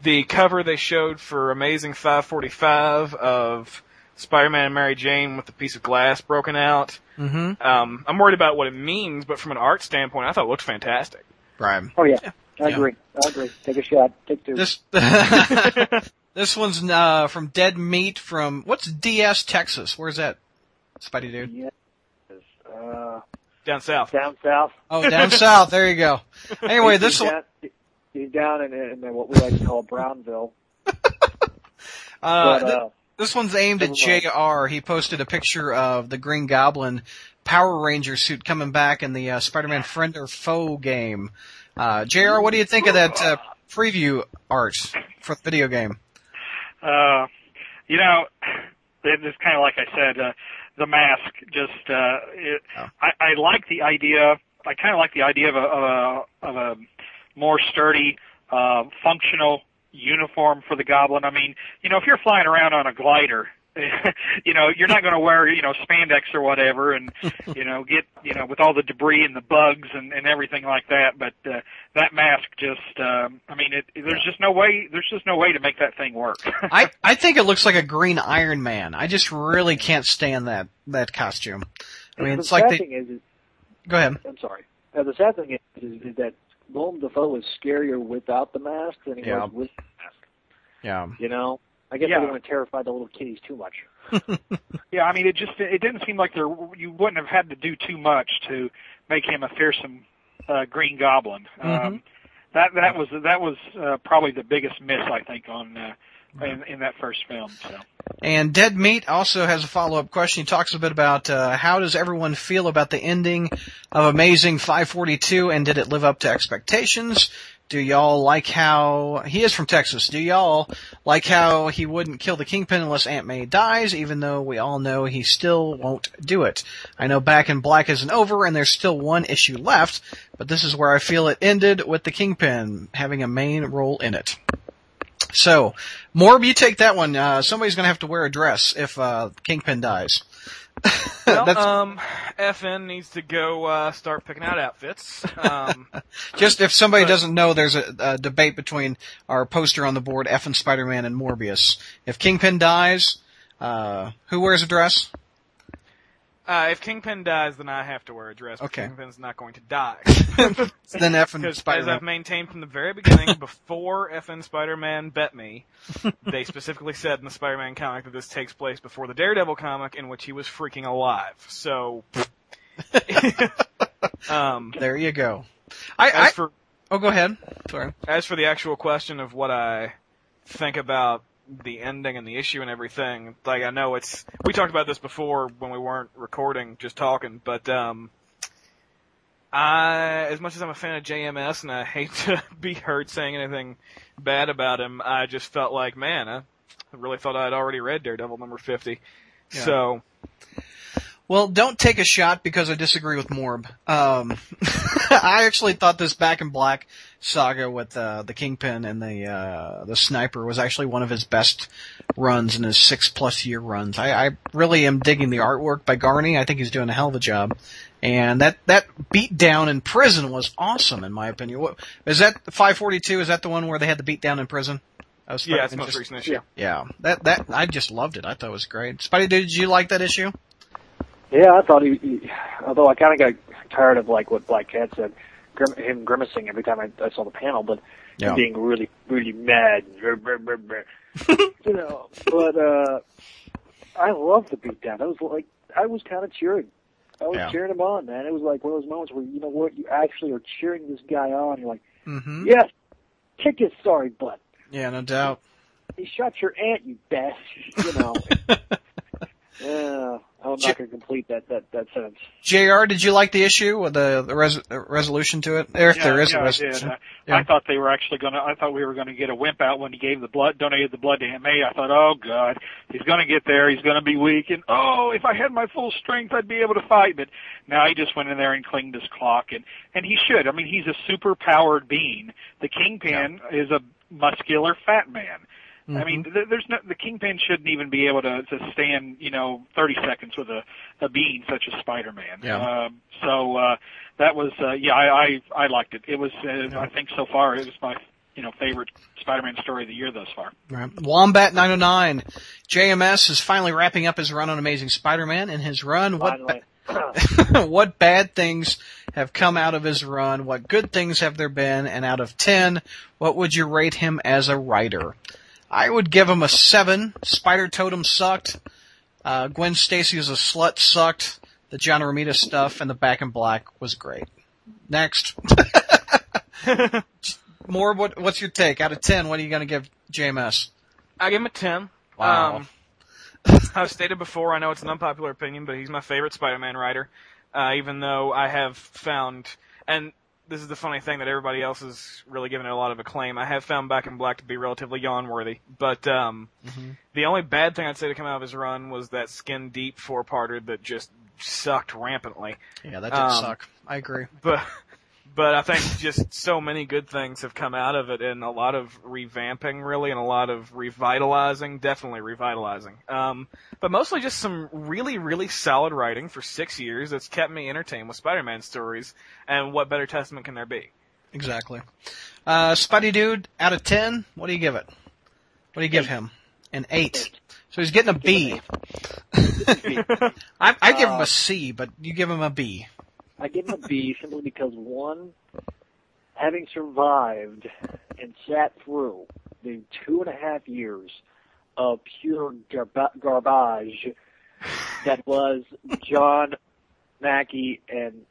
the cover they showed for Amazing 545 of Spider-Man and Mary Jane with the piece of glass broken out. Mm-hmm. Um, I'm worried about what it means, but from an art standpoint, I thought it looked fantastic. Right. Oh yeah, I Yeah. agree. I agree. Take a shot. Take two. This this one's uh, from Dead Meat from what's DS Texas? Where's that? Spidey dude. Yes. Uh, Down south. down south. Oh, down south. There you go. Anyway, this he's one. down, he's down in, in what we like to call Brownville. Uh, But, th- uh, this one's aimed at Jr. He posted a picture of the Green Goblin Power Ranger suit coming back in the uh, Spider-Man Friend or Foe game. Uh, Jr. What do you think of that uh, preview art for the video game? Uh, you know, it's kind of like I said, uh, the mask. Just, uh, it, Oh. I, I like the idea. I kind of like the idea of a, of a of a more sturdy, uh, functional uniform for the Goblin. I mean, you know, if you're flying around on a glider. you know, you're not going to wear, you know, spandex or whatever, and you know, get, you know, with all the debris and the bugs and, and everything like that. But uh, that mask just, um, I mean, it, there's just no way, there's just no way to make that thing work. I I think it looks like a Green Iron Man. I just really can't stand that that costume. I mean, the it's like sad they. thing is, is Go ahead. I'm sorry. Uh, the sad thing is, is, is that Willem Dafoe is scarier without the mask than he Yeah. was with the mask. Yeah. You know, I guess Yeah. I don't want to terrify the little kitties too much. Yeah, I mean, it just it didn't seem like there you wouldn't have had to do too much to make him a fearsome uh, Green Goblin. Um, that that was that was uh, probably the biggest miss I think on uh, in, in that first film. So And Dead Meat also has a follow-up question. He talks a bit about uh, how does everyone feel about the ending of Amazing 542, and did it live up to expectations? Do y'all like how he is from Texas? Do y'all like how he wouldn't kill the Kingpin unless Aunt May dies, even though we all know he still won't do it? I know Back in Black isn't over, and there's still one issue left, but this is where I feel it ended with the Kingpin having a main role in it. So, Morb, you take that one. Uh, somebody's gonna have to wear a dress if, uh, Kingpin dies. Well, um, FN needs to go uh, start picking out outfits. Um, just if somebody but- doesn't know, there's a, a debate between our poster on the board, F and Spider-Man and Morbius. If Kingpin dies, uh, who wears a dress? Uh, if Kingpin dies, then I have to wear a dress. but Okay. Kingpin's not going to die. then F and Because as. I've maintained from the very beginning, before FN Spider-Man bet me, they specifically said in the Spider-Man comic that this takes place before the Daredevil comic, in which he was freaking alive. So, um, There you go. I, as I, for oh, go ahead. Sorry. as for the actual question of what I think about the ending and the issue and everything, like I know it's we talked about this before when we weren't recording, just talking, but um I as much as I'm a fan of JMS and I hate to be heard saying anything bad about him, I just felt like, man, I really thought I'd already read Daredevil number 50. Yeah. So, Well, don't take a shot because I disagree with Morb. Um, I actually thought this Back in Black saga with uh, the Kingpin and the uh, the Sniper was actually one of his best runs in his six plus year runs. I, I really am digging the artwork by Garney. I think he's doing a hell of a job. And that that beat down in prison was awesome, in my opinion. What, is that 542? Is that the one where they had the beat down in prison? I was yeah, it's the most recent issue. yeah. Yeah, that that I just loved it. I thought it was great. Spidey, did you like that issue? Yeah, I thought he. he although I kind of got tired of like what Black Cat said, grim, him grimacing every time I, I saw the panel, but Yeah. being really, really mad. You know, but uh I love the beatdown. I was like, I was kind of cheering. I was Yeah. cheering him on, man. It was like one of those moments where you know what, you actually are cheering this guy on. You're like, Mm-hmm. yes, kick his sorry butt. Yeah, no doubt. He shot your aunt, you bastard. You know. yeah, I'm J- not going to complete that that that sentence. Jr. Did you like the issue with the, the res- uh, resolution to it? Or if yeah, there is yeah, a I resolution. did. I, Yeah. I thought they were actually going to. I thought we were going to get a wimp out when he gave the blood, donated the blood to Aunt May. I thought, oh god, he's going to get there. He's going to be weak, and oh, if I had my full strength, I'd be able to fight. But now he just went in there and clinged his clock, and and he should. I mean, he's a super powered being. The Kingpin is a muscular fat man. Mm-hmm. I mean, there's no the kingpin shouldn't even be able to to stand, you know, 30 seconds with a a being such as Spider-Man. Yeah. Um, so uh, that was, uh, yeah, I, I I liked it. It was, uh, I think, so far it was my you know favorite Spider-Man story of the year thus far. Right. Wombat 909. JMS is finally wrapping up his run on Amazing Spider-Man. In his run, what Finally. ba- what bad things have come out of his run? What good things have there been? And out of 10, what would you rate him as a writer? I would give him a 7. Spider Totem sucked. Uh, Gwen Stacy as a slut sucked. The John Romita stuff and the Back in Black was great. Next. More, what, what's your take? Out of 10, what are you going to give JMS? I give him a 10. Wow. Um, I've stated before, I know it's an unpopular opinion, but he's my favorite Spider-Man writer. Uh, even though I have found, and this is the funny thing that everybody else is really giving it a lot of acclaim. I have found Back in Black to be relatively yawn-worthy, but um, the only bad thing I'd say to come out of his run was that skin deep four-parter that just sucked rampantly. Yeah, that did Um, suck. I agree. But but I think just so many good things have come out of it, and a lot of revamping, really, and a lot of revitalizing, definitely revitalizing. Um, but mostly just some really, really solid writing for six years that's kept me entertained with Spider-Man stories. And what better testament can there be? Exactly. Uh, Spidey Dude, out of 10, what do you give it? What do you give him? An 8. So he's getting a B. I, I give him Uh, a C, but you give him a B. I give him a B simply because one, having survived and sat through the two and a half years of pure garba- garbage that was John Mackie and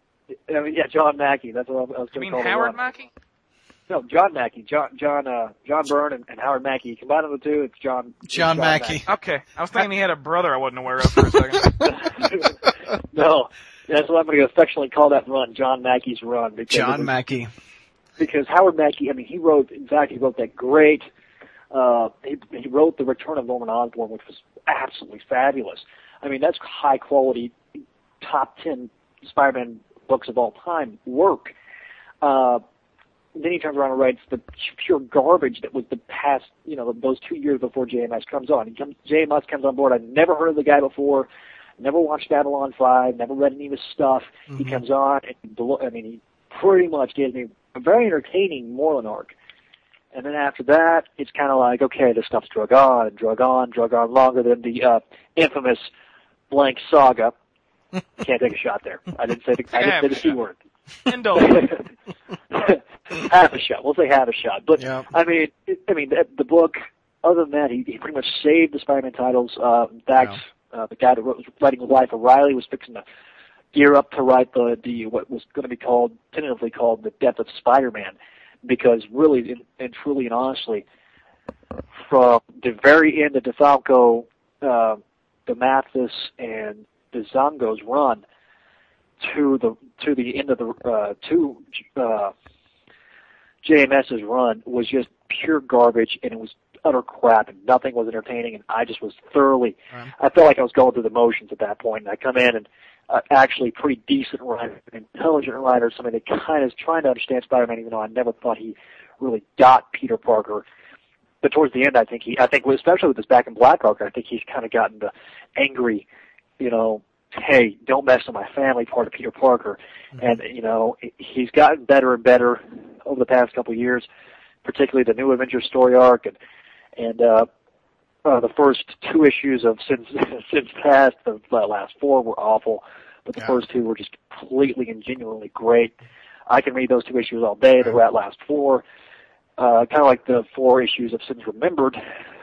I mean yeah John Mackie that's what I was going to mean call Howard him. Mackie? No, John Mackie, John John uh, John Byrne and, and Howard Mackie. Combine the two, it's John it's John Mackie. Okay, I was thinking he had a brother I wasn't aware of for a second. no, that's what I'm going to affectionately call that run, John Mackie's run. Because John was- Mackie. because Howard Mackie, I mean, he wrote, in fact, he wrote that great, uh, he, he wrote The Return of Norman Osborn, which was absolutely fabulous. I mean, that's high quality, top 10 Spider-Man books of all time work. Uh, then he turns around and writes the pure garbage that was the past, you know, those two years before JMS comes on. He comes, JMS comes on board. I'd never heard of the guy before, never watched Babylon 5, never read any of his stuff. He Mhm. comes on and, I mean, he pretty much gives me a very entertaining Morlun arc. And then after that, it's kind of like, okay, this stuff's drug on and drug on, drug on longer than the uh, infamous blank saga. Can't take a shot there. I didn't say the, I didn't say the C word. Indulge. half a shot. We'll say half a shot. But Yeah. I mean, it, I mean, the, the book. Other than that, he, he pretty much saved the Spider-Man titles. Uh, in fact, uh, the guy that was writing the Life of Reilly was fixing to gear up to write the the what was going to be called tentatively called the Death of Spider-Man, because really and, and truly and honestly, from the very end of DeFalco, uh, the Mathis and the Zongo's run to the to the end of the uh, to uh, JMS's run was just pure garbage, and it was utter crap, and nothing was entertaining, and I just was thoroughly. Right. I felt like I was going through the motions at that point, and I come in and uh, actually pretty decent writer, an intelligent writer, somebody that kind of is trying to understand Spider-Man, even though I never thought he really got Peter Parker. But towards the end, I think he, I think especially with this Back in Black arc, I think he's kind of gotten the angry, you know, hey, don't mess with my family part of Peter Parker. And, you know, he's gotten better and better over the past couple of years, particularly the new Avengers story arc and, and, uh, uh, the first two issues of Sins, Sins Past, the last four were awful, but the Yeah. first two were just completely and genuinely great. I can read those two issues all day. The rat last four, uh, kind of like the four issues of Sins Remembered,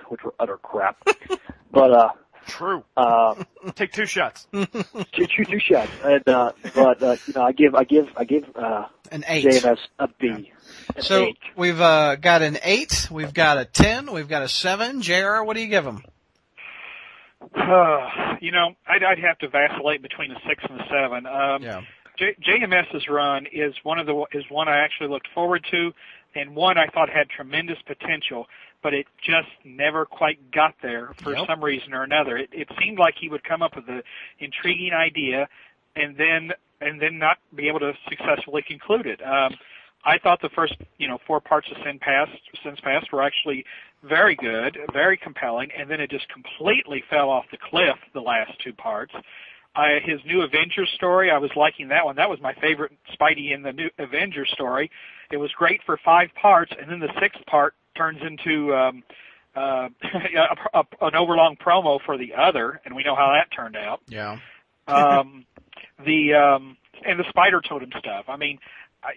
which were utter crap. but, uh, True. uh, Take two shots. two, two, two shots. And, uh, but, uh, you know, I give, I give, I give, uh, An 8. JMS a B. So eight. we've uh, got an 8, we've got a 10, we've got a 7. JR, what do you give him? Uh, you know, I'd, I'd have to vacillate between a six and a seven. Um, Yeah. J- JMS's run is one of the is one I actually looked forward to, and one I thought had tremendous potential, but it just never quite got there for some reason or another. It, it seemed like he would come up with an intriguing idea, and then and then not be able to successfully conclude it. Um, I thought the first, you know, four parts of Sin Past, Sins Past were actually very good, very compelling, and then it just completely fell off the cliff the last two parts. I, his new Avengers story, I was liking that one. That was my favorite Spidey in the new Avengers story. It was great for five parts, and then the sixth part turns into um, uh, a, a, an overlong promo for the other, and we know how that turned out. Yeah. um, the um, and the spider totem stuff. I mean, I,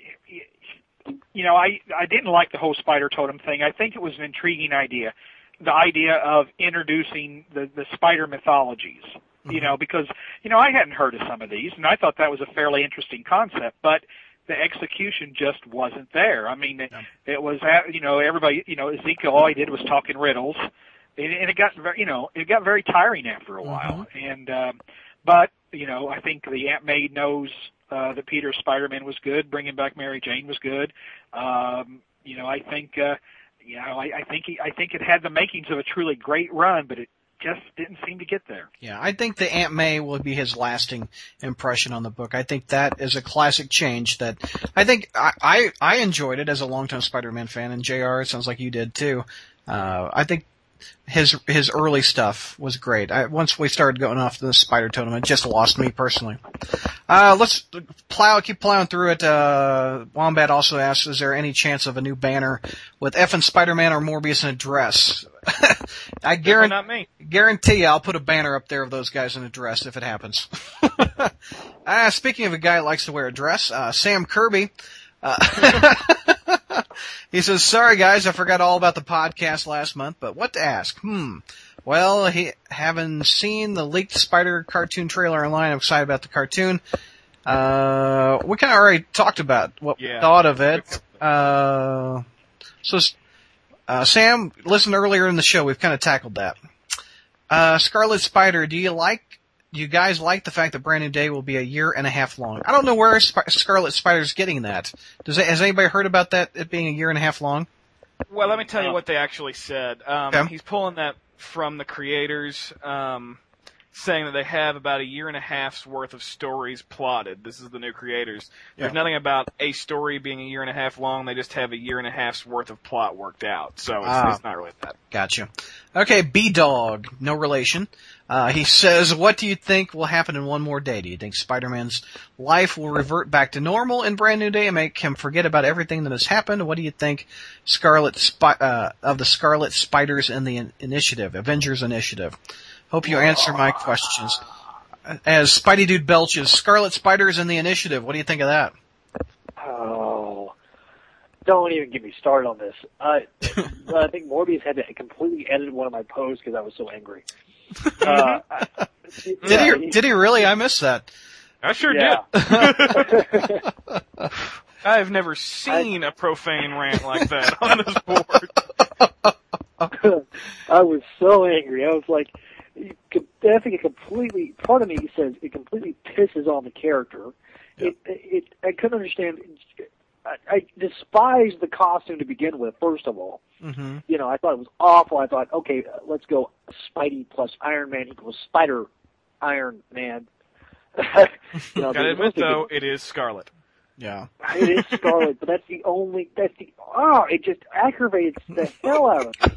you know, I I didn't like the whole spider totem thing. I think it was an intriguing idea, the idea of introducing the the spider mythologies. You know, mm-hmm. because you know I hadn't heard of some of these, and I thought that was a fairly interesting concept, but the execution just wasn't there. I mean, it, it was uh, you know everybody you know Ezekiel all he did was talk in riddles, and, and it got very you know it got very tiring after a mm-hmm. while. And um, but you know I think the Aunt May knows uh, that Peter Spider-Man was good. Bringing back Mary Jane was good. Um, you know, I think, uh, you know, I, I think he, I think it had the makings of a truly great run, but it just didn't seem to get there. Yeah, I think the Aunt May will be his lasting impression on the book. I think that is a classic change that I think I I, I enjoyed it as a longtime Spider-Man fan, and Jr. It sounds like you did too. Uh, I think his his early stuff was great. I, once we started going off the Spider Totem, it just lost me personally. Uh, let's plow, keep plowing through it. Uh, Wombat also asks, is there any chance of a new banner with F and Spider-Man or Morbius in a dress? I guarantee, not me. guarantee you I'll put a banner up there of those guys in a dress if it happens. uh, speaking of a guy who likes to wear a dress, uh, Sam Kirby, uh, he says, sorry guys, I forgot all about the podcast last month, but what to ask? Hmm. Well, he, having seen the leaked Spider cartoon trailer online, I'm excited about the cartoon. Uh, we kind of already talked about what we thought of it. Uh, so, uh, Sam, listen earlier in the show, we've kind of tackled that. Uh, Scarlet Spider, do you like, you guys like the fact that Brand New Day will be a year and a half long? I don't know where Sp- Scarlet Spider's getting that. Does it, has anybody heard about that, it being a year and a half long? Well, let me tell you what they actually said. Um, Okay. He's pulling that from the creators, um, saying that they have about a year and a half's worth of stories plotted. This is the new creators. There's Yeah. nothing about a story being a year and a half long. They just have a year and a half's worth of plot worked out. So it's, Ah. it's not really that. Gotcha. Okay, B Dog, no relation. Uh, he says, what do you think will happen in one more day? Do you think Spider-Man's life will revert back to normal in Brand New Day and make him forget about everything that has happened? What do you think Scarlet uh, of the Scarlet Spiders and the in- Initiative, Avengers Initiative? Hope you answer my questions. As Spidey Dude belches, Scarlet Spiders and the Initiative, what do you think of that? Oh, don't even get me started on this. Uh, I think Morbius had to completely edit one of my posts because I was so angry. Uh, I- Did yeah, he, did he really? I missed that. I sure Yeah. did. I have never seen a profane rant like that on this board. I was so angry. I was like, you I think it completely. Part of me says it completely pisses on the character. It, it, I couldn't understand. I, I despised the costume to begin with. First of all, hmm you know, I thought it was awful. I thought, okay, uh, let's go Spidey plus Iron Man equals Spider Iron Man. you know, Gotta admit though, it is Scarlet. Yeah. it is Scarlet, but that's the only. That's the. Oh, it just aggravates the hell out of me.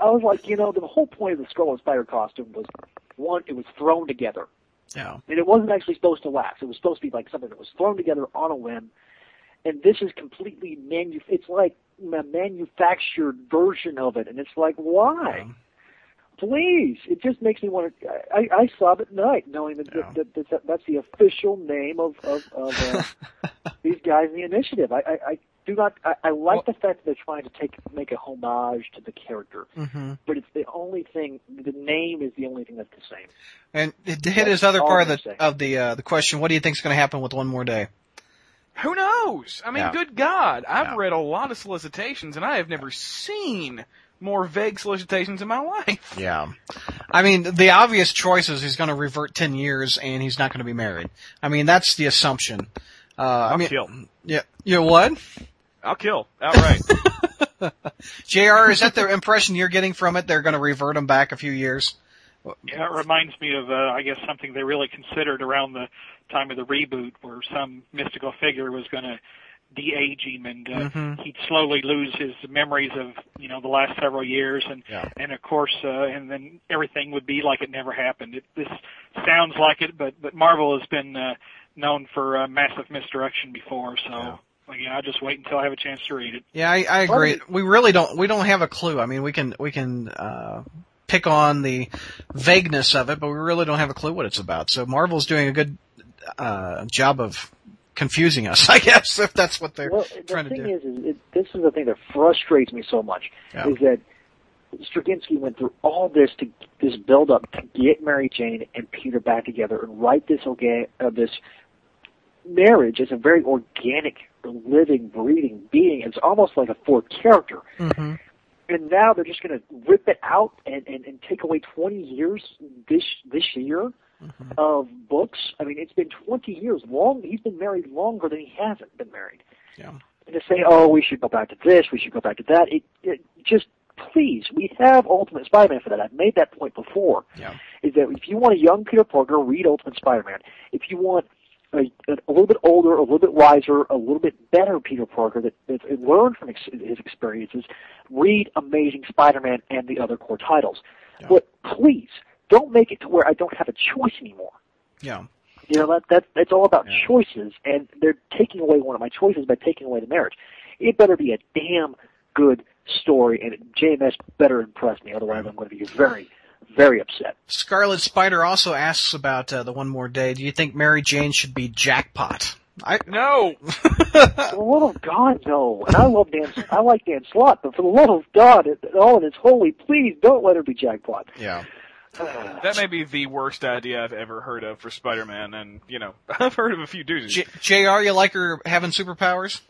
I was like, you know, the whole point of the Scarlet Spider costume was one, it was thrown together, Yeah. and it wasn't actually supposed to last. It was supposed to be like something that was thrown together on a whim, and this is completely manu. It's like a manufactured version of it, and it's like, why? Please, it just makes me want to. I, I sob at night knowing that, Yeah. that, that, that that's the official name of of, of uh, these guys in the initiative. I, I, I do not. I, I like the fact that they're trying to take make a homage to the character, hmm but it's the only thing. The name is the only thing that's the same. And to hit his other part of the saying. of the uh, the question, what do you think is going to happen with one more day? Who knows? I mean, Yeah. good God. I've Yeah. read a lot of solicitations and I have never seen more vague solicitations in my life. Yeah. I mean, the obvious choice is he's going to revert 10 years and he's not going to be married. I mean, that's the assumption. Uh, I I'll mean, kill. yeah, you know what? I'll kill. Outright. JR, is that the impression you're getting from it? They're going to revert him back a few years? Yeah, it reminds me of, uh, I guess, something they really considered around the time of the reboot, where some mystical figure was going to de-age him, and uh, Mhm. he'd slowly lose his memories of you know the last several years, and Yeah. and of course, uh, and then everything would be like it never happened. It, this sounds like it, but but Marvel has been uh, known for uh, massive misdirection before, so. Yeah. Again, I'll just wait until I have a chance to read it. Yeah, I, I agree. We really don't. We don't have a clue. I mean, we can we can uh, pick on the vagueness of it, but we really don't have a clue what it's about. So Marvel's doing a good uh, job of confusing us, I guess, if that's what they're Well, trying the to thing do. is, is it, this is the thing that frustrates me so much Yeah. is that Straczynski went through all this to this build up to get Mary Jane and Peter back together and write this organ uh, this marriage as a very organic, living, breathing being. It's almost like a fourth character. hmm And now they're just going to rip it out and, and, and take away 20 years this this year Mm-hmm. of books. I mean, it's been 20 years. Long. He's been married longer than he hasn't been married Yeah. and to say, oh, we should go back to this, we should go back to that. It, it just please, we have Ultimate Spider-Man for that. I've made that point before. Yeah. Is that if you want a young Peter Parker, read Ultimate Spider-Man. If you want a, a, little bit older, a little bit wiser, a little bit better Peter Parker that, that learned from ex- his experiences, read Amazing Spider-Man and the other core titles. Yeah. But please, don't make it to where I don't have a choice anymore. Yeah. You know, that, that, that's all about Yeah. choices, and they're taking away one of my choices by taking away the marriage. It better be a damn good story, and JMS better impress me, otherwise I'm going to be very, very upset. Scarlet Spider also asks about uh, the one more day. Do you think Mary Jane should be Jackpot? I No. For the love of God, no. And I love Dan, I like Dan Slott, but for the love of God, it, all in its holy, please don't let her be Jackpot. yeah. That may be the worst idea I've ever heard of for Spider-Man, and you know, I've heard of a few doozies. J- Jr. You like her having superpowers?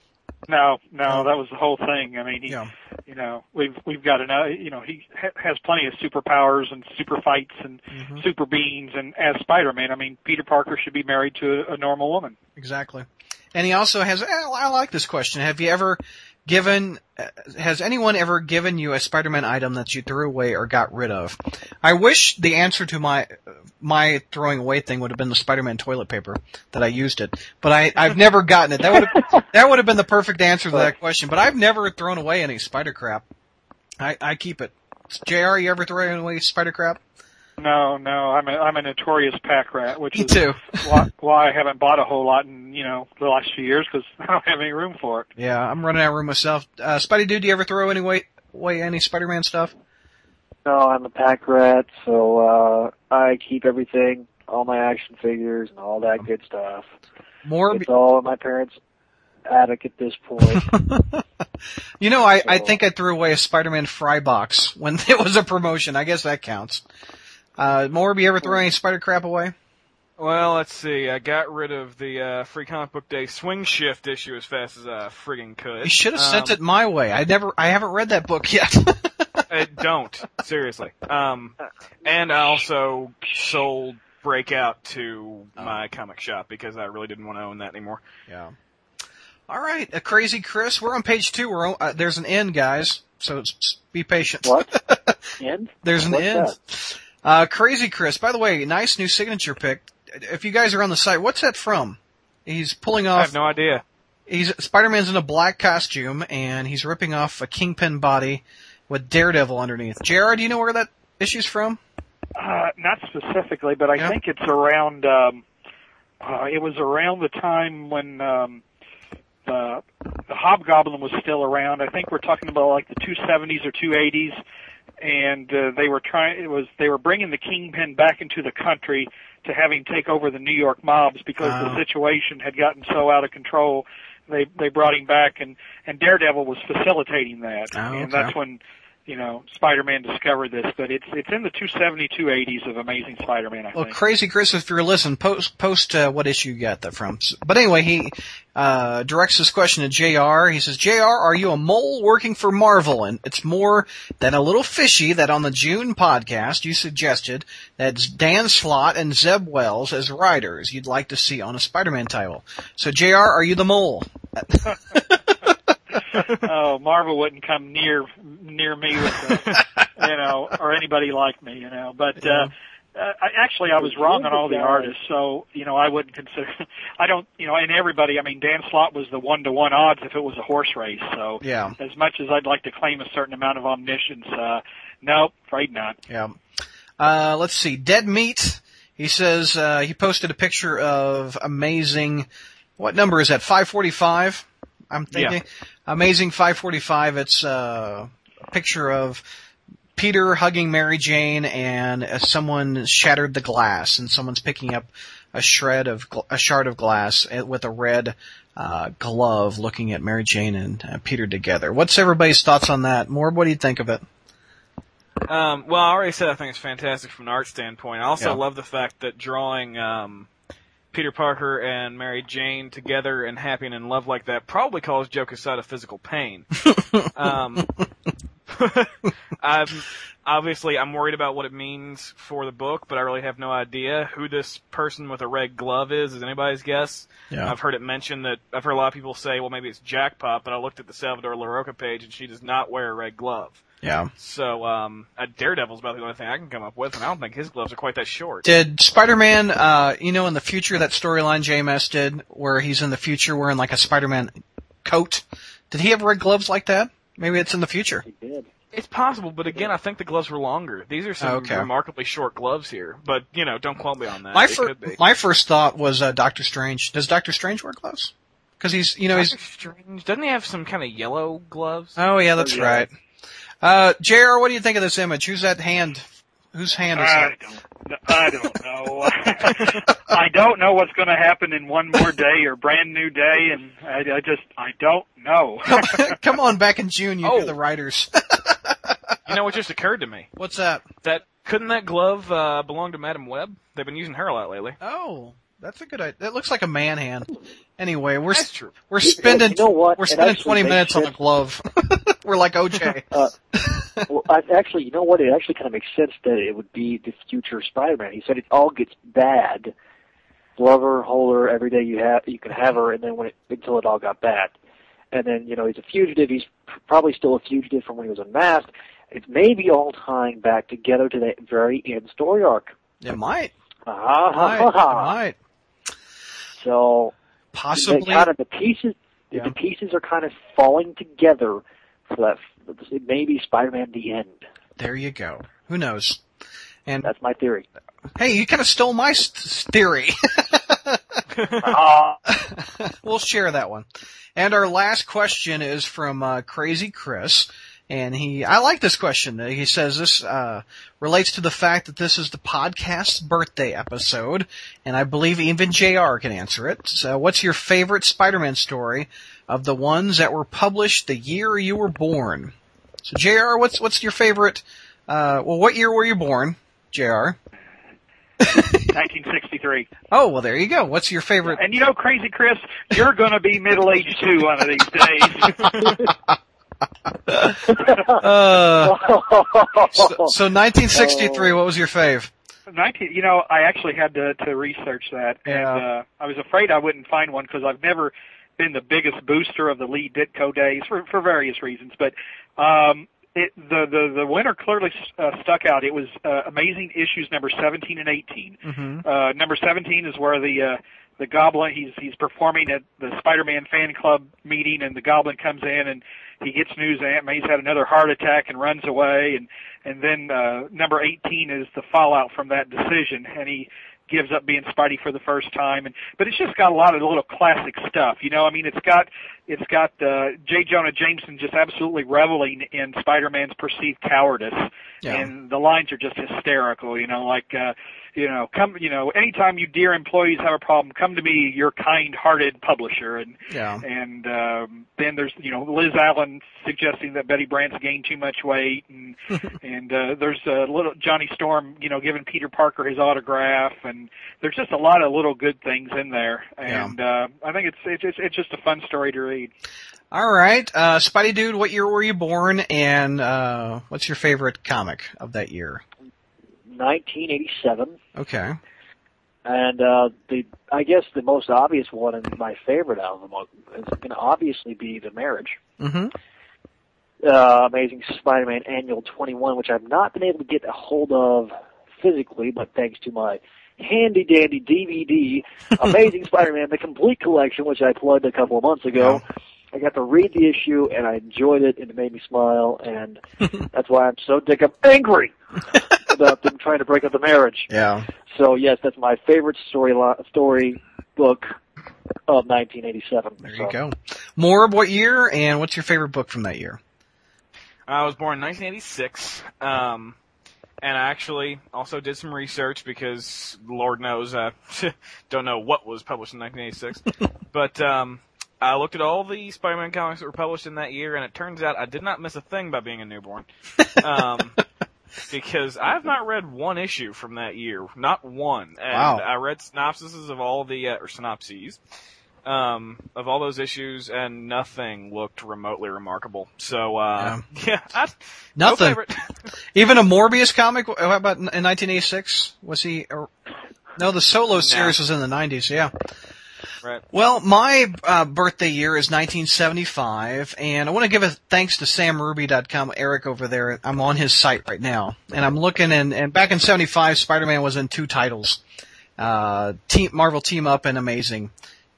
No, no, that was the whole thing. I mean, he, Yeah. you know, we've we've got enough. You know, he ha- has plenty of superpowers and super fights and Mm-hmm. super beings. And as Spider-Man, I mean, Peter Parker should be married to a, a normal woman. Exactly. And he also has, I like this question. Have you ever given, has anyone ever given you a Spider-Man item that you threw away or got rid of? I wish the answer to my, my throwing away thing would have been the Spider-Man toilet paper that I used it, but I, I've never gotten it. That would have, that would have been the perfect answer to that question, but I've never thrown away any spider crap. I, I keep it. JR, you ever throw away spider crap? No, no, I'm a I'm a notorious pack rat, which Me is too. why, why I haven't bought a whole lot in you know the last few years because I don't have any room for it. Yeah, I'm running out of room myself. Uh, Spidey dude, do you ever throw any way, away any Spider-Man stuff? No, I'm a pack rat, so uh I keep everything, all my action figures and all that good stuff. More, It's all in my parents' attic at this point. you know, I, I think I threw away a Spider-Man fry box when it was a promotion. I guess that counts. Uh, Morb, you ever throw any spider crap away? Well, let's see. I got rid of the uh, Free Comic Book Day Swing Shift issue as fast as I friggin' could. You should have sent Um, it my way. I never, I haven't read that book yet. Uh, don't seriously. Um, and I also sold Breakout to my comic shop because I really didn't want to own that anymore. yeah. All right, uh, crazy Chris. We're on page two. We're on, uh, there's an end, guys. So it's, be patient. what? End? There's an What's end. that? Uh, Crazy Chris, by the way, nice new signature pick. If you guys are on the site, what's that from? He's pulling off. I off, have no idea. he's, Spider-Man's in a black costume and he's ripping off a kingpin body with Daredevil underneath. Jared, do you know where that issue's from? Uh, not specifically, but I Yeah. think it's around. Um, uh, it was around the time when um, the the Hobgoblin was still around. I think we're talking about like the 270s or 280s, and uh, they were trying. It was they were bringing the Kingpin back into the country to have him take over the New York mobs because the situation had gotten so out of control. They they brought him back, and and Daredevil was facilitating that, Oh, and that's when you know, Spider-Man discovered this, but it's it's in the 270, 280s of Amazing Spider-Man, I Well, think. Crazy Chris, if you're listening, post post uh, what issue you got that from. But anyway, he uh, directs this question to Jr. He says, "Jr. Are you a mole working for Marvel?" And it's more than a little fishy that on the June podcast you suggested that Dan Slott and Zeb Wells as writers you'd like to see on a Spider-Man title. So, Jr. Are you the mole? oh, Marvel wouldn't come near near me with, uh, you know, or anybody like me, you know. But uh, Uh, I, actually, I was wrong on all the artists, so you know I wouldn't consider. I don't, you know, and everybody. I mean, Dan Slott was the one to one odds if it was a horse race. So Yeah. as much as I'd like to claim a certain amount of omniscience, uh, no, afraid not. Yeah. Uh, let's see. Dead Meat. He says uh, he posted a picture of amazing. What number is that? Five forty-five. I'm thinking. Amazing five forty-five. It's uh, a picture of Peter hugging Mary Jane, and uh, someone shattered the glass, and someone's picking up a shred of gl- a shard of glass uh, with a red uh, glove, looking at Mary Jane and uh, Peter together. What's everybody's thoughts on that? Morb, what do you think of it? Um, well, I already said I think it's fantastic from an art standpoint. I also Yeah. love the fact that drawing um, Peter Parker and Mary Jane together and happy and in love like that probably caused Joe Quesada physical pain. um, I'm obviously I'm worried about what it means for the book, but I really have no idea who this person with a red glove is. Is anybody's guess? Yeah. I've heard it mentioned that I've heard a lot of people say, well, maybe it's Jackpot, but I looked at the Salvador Larroca page and she does not wear a red glove. Yeah. So, um, a Daredevil's about the only thing I can come up with, and I don't think his gloves are quite that short. Did Spider-Man, uh, you know, in the future, that storyline JMS did, where he's in the future wearing like a Spider-Man coat, did he have red gloves like that? Maybe it's in the future. He did. It's possible, but again, I think the gloves were longer. These are some Okay. remarkably short gloves here, but you know, don't quote me on that. My, It fir- my first thought was uh, Doctor Strange. Does Doctor Strange wear gloves? Because he's, you know, he's. Strange doesn't he have some kind of yellow gloves? Oh yeah, that's Oh, yeah. right. Uh, Jr., what do you think of this image? Who's that hand? Whose hand is I that? don't. I don't know. I don't know what's going to happen in one more day or brand new day, and I, I just I don't know. Come on, back in June, you Oh. do the writers. You know what just occurred to me? What's that? That couldn't that glove uh, belong to Madame Web? They've been using her a lot lately. Oh, that's a good idea. That looks like a man hand. Anyway, we're That's true. we're spending You know what? we're spending 20 makes minutes on a sense. glove. We're like OJ. Uh, well, I, actually, you know what? It actually kind of makes sense that it would be the future Spider-Man. He said it all gets bad. Love her, hold her every day you have you can have her, and then when it until it all got bad, and then you know he's a fugitive. He's probably still a fugitive from when he was unmasked. It's maybe all tying back together to that very end story arc. It might. Ah, ha, Might. ha, It might. So Possibly. kind of the pieces Yeah. the pieces are kind of falling together so that it may be Spider-Man the end. There you go. Who knows? And That's my theory. hey, you kind of stole my s- s- theory. Ah, we'll share that one. And our last question is from uh, Crazy Chris, and he I like this question. He says this uh, relates to the fact that this is the podcast's birthday episode, and I believe even Jr. can answer it. So, what's your favorite Spider-Man story of the ones that were published the year you were born? So, Jr. What's what's your favorite? Uh, well, what year were you born, Jr. 1963. Oh, well, there you go. What's your favorite? And you know, crazy Chris, you're going to be middle aged too one of these days. Uh, so, so 1963. What was your fave? 19, you know, I actually had to, to research that, and Yeah. uh, I was afraid I wouldn't find one because I've never been the biggest booster of the Lee Ditko days for for various reasons. But um, it, the the the winner clearly uh, stuck out. It was uh, amazing issues number 17 and 18. Mm-hmm. Uh, number 17 is where the uh, the Goblin he's he's performing at the Spider-Man fan club meeting, and the Goblin comes in and he gets news that May's had another heart attack and runs away, and and then uh, number 18 is the fallout from that decision, and he gives up being Spidey for the first time, and but it's just got a lot of little classic stuff, you know. I mean, it's got it's got uh, J. Jonah Jameson just absolutely reveling in Spider-Man's perceived cowardice, Yeah. and the lines are just hysterical, you know, like. uh you know, come, you know, anytime you dear employees have a problem, come to me, your kind-hearted publisher. And Yeah. and um, then there's, you know, Liz Allen suggesting that Betty Brant's gained too much weight, and and uh, there's a little Johnny Storm, you know, giving Peter Parker his autograph, and there's just a lot of little good things in there. Yeah. And uh, I think it's it's it's- it's just a fun story to read. All right, uh, Spidey dude, what year were you born, and uh, what's your favorite comic of that year? 1987, Okay. and uh, the I guess the most obvious one and my favorite out of them all is going to obviously be the marriage. Mm-hmm. Uh, Amazing Spider-Man Annual 21, which I've not been able to get a hold of physically, but thanks to my handy dandy DVD, Amazing Spider-Man: The Complete Collection, which I plugged a couple of months ago. I got to read the issue and I enjoyed it and it made me smile and that's why I'm so dick up angry about them trying to break up the marriage. Yeah. So yes, that's my favorite story lo- story book of 1987. There So, you go. More of what year and what's your favorite book from that year? I was born in 1986, um, and I actually also did some research because Lord knows I don't know what was published in 1986. but um, I looked at all the Spider-Man comics that were published in that year, and it turns out I did not miss a thing by being a newborn. Um, because I've not read one issue from that year, not one. And Wow. I read synopsises of all the uh, or synopses um, of all those issues, and nothing looked remotely remarkable. So uh, yeah, I, Nothing. favorite. Even a Morbius comic? How about in 1986? Was he? Or, no, the solo series was in the 90s. Yeah. right. Well, my uh, birthday year is 1975, and I want to give a thanks to SamRuby.com, Eric over there. I'm on his site right now, and I'm looking, and, and back in 75, Spider-Man was in two titles, uh, team, Marvel Team Up and Amazing.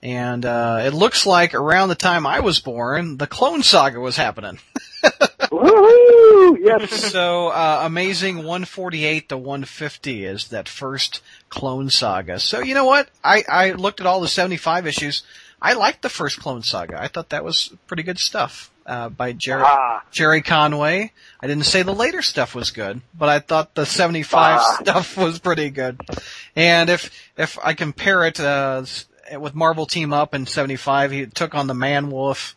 And, uh, it looks like around the time I was born, the Clone Saga was happening. Woohoo! Yes. so, uh, Amazing 148 to 150 is that first Clone Saga. So, you know what? I, I looked at all the 75 issues. I liked the first Clone Saga. I thought that was pretty good stuff, uh, by Gerry, Ah. Gerry Conway. I didn't say the later stuff was good, but I thought the 75 Ah. stuff was pretty good. And if, if I compare it, uh, with Marvel Team Up in 75, he took on the Man Wolf,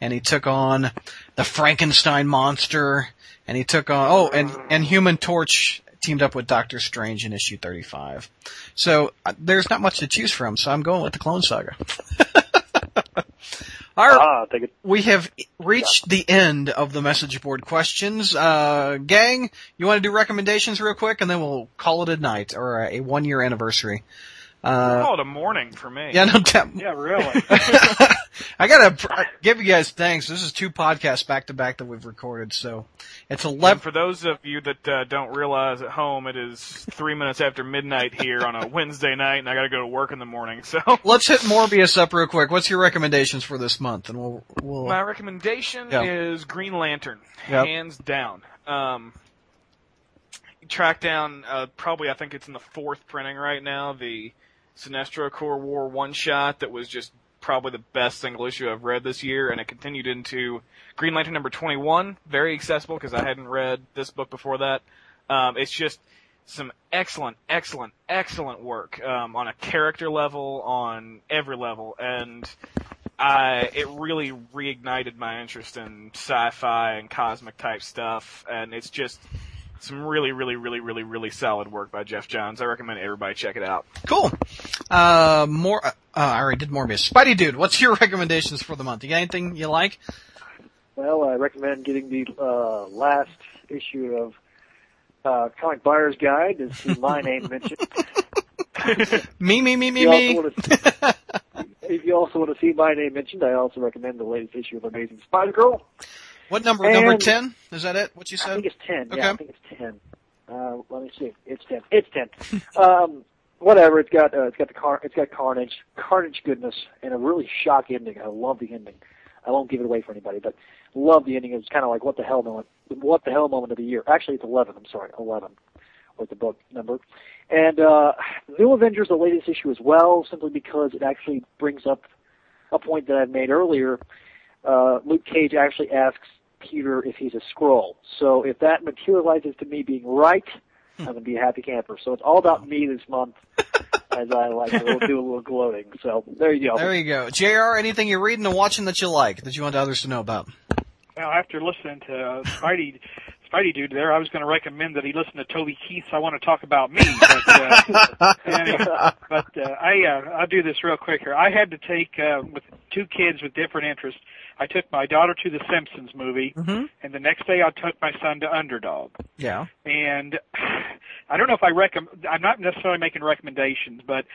and he took on the Frankenstein monster, and he took on, oh, and, and Human Torch teamed up with Doctor Strange in issue 35. So, uh, there's not much to choose from, so I'm going with the Clone Saga. Alright, Ah, we have reached the end of the message board questions. Uh, gang, you want to do recommendations real quick, and then we'll call it a night, or a one year anniversary. Uh, Call it a morning for me. yeah, no, doubt. Yeah, really. I gotta give you guys thanks. This is two podcasts back to back that we've recorded, so it's And eleven. for those of you that uh, don't realize at home, it is three minutes after midnight here on a Wednesday night, and I got to go to work in the morning. So Let's hit Morbius up real quick. What's your recommendations for this month? And we'll we'll my recommendation Yeah. is Green Lantern, Yep. hands down. Um, track down uh, probably I think it's in the fourth printing right now. The Sinestro Corps War one shot that was just probably the best single issue I've read this year, and it continued into Green Lantern number 21, very accessible because I hadn't read this book before that. Um, it's just some excellent, excellent, excellent work um, on a character level, on every level, and I it really reignited my interest in sci-fi and cosmic type stuff, and it's just some really, really, really, really, really solid work by Geoff Johns. I recommend everybody check it out. cool. Uh, more. Uh, I already did Morbius. Spidey dude, what's your recommendations for the month? You got anything you like? Well, I recommend getting the uh, last issue of uh, Comic Buyer's Guide to see my name mentioned. Me, me, me, me, me. if you also want to see my name mentioned, I also recommend the latest issue of Amazing Spider-Girl. What number? number ten? Is that it? What you said? I think it's 10. Okay. Yeah, I think it's 10. Uh, let me see. It's 10. It's 10. um, whatever. It's got, uh, it's got the car, it's got Carnage, Carnage goodness, and a really shock ending. I love the ending. I won't give it away for anybody, but love the ending. It's kind of like what the hell moment, what the hell moment of the year. Actually, it's 11. I'm sorry, 11 was the book number. And uh, New Avengers, the latest issue as well, simply because it actually brings up a point that I've made earlier. Uh, Luke Cage actually asks Peter if he's a Skrull. So if that materializes to me being right, I'm going to be a happy camper. So it's all about me this month, as I like to do a little gloating. So there you go. There you go. Jr. Anything you're reading and watching that you like that you want others to know about? Now, after listening to uh, Spidey, Spidey dude there, I was going to recommend that he listen to Toby Keith's "I Want to Talk About Me," but uh, anyway, but uh, I uh, I'll do this real quick here. I had to take uh, with two kids with different interests. I took my daughter to the Simpsons movie, Mm-hmm. and the next day I took my son to Underdog. Yeah. And I don't know if I recommend. I'm not necessarily making recommendations, but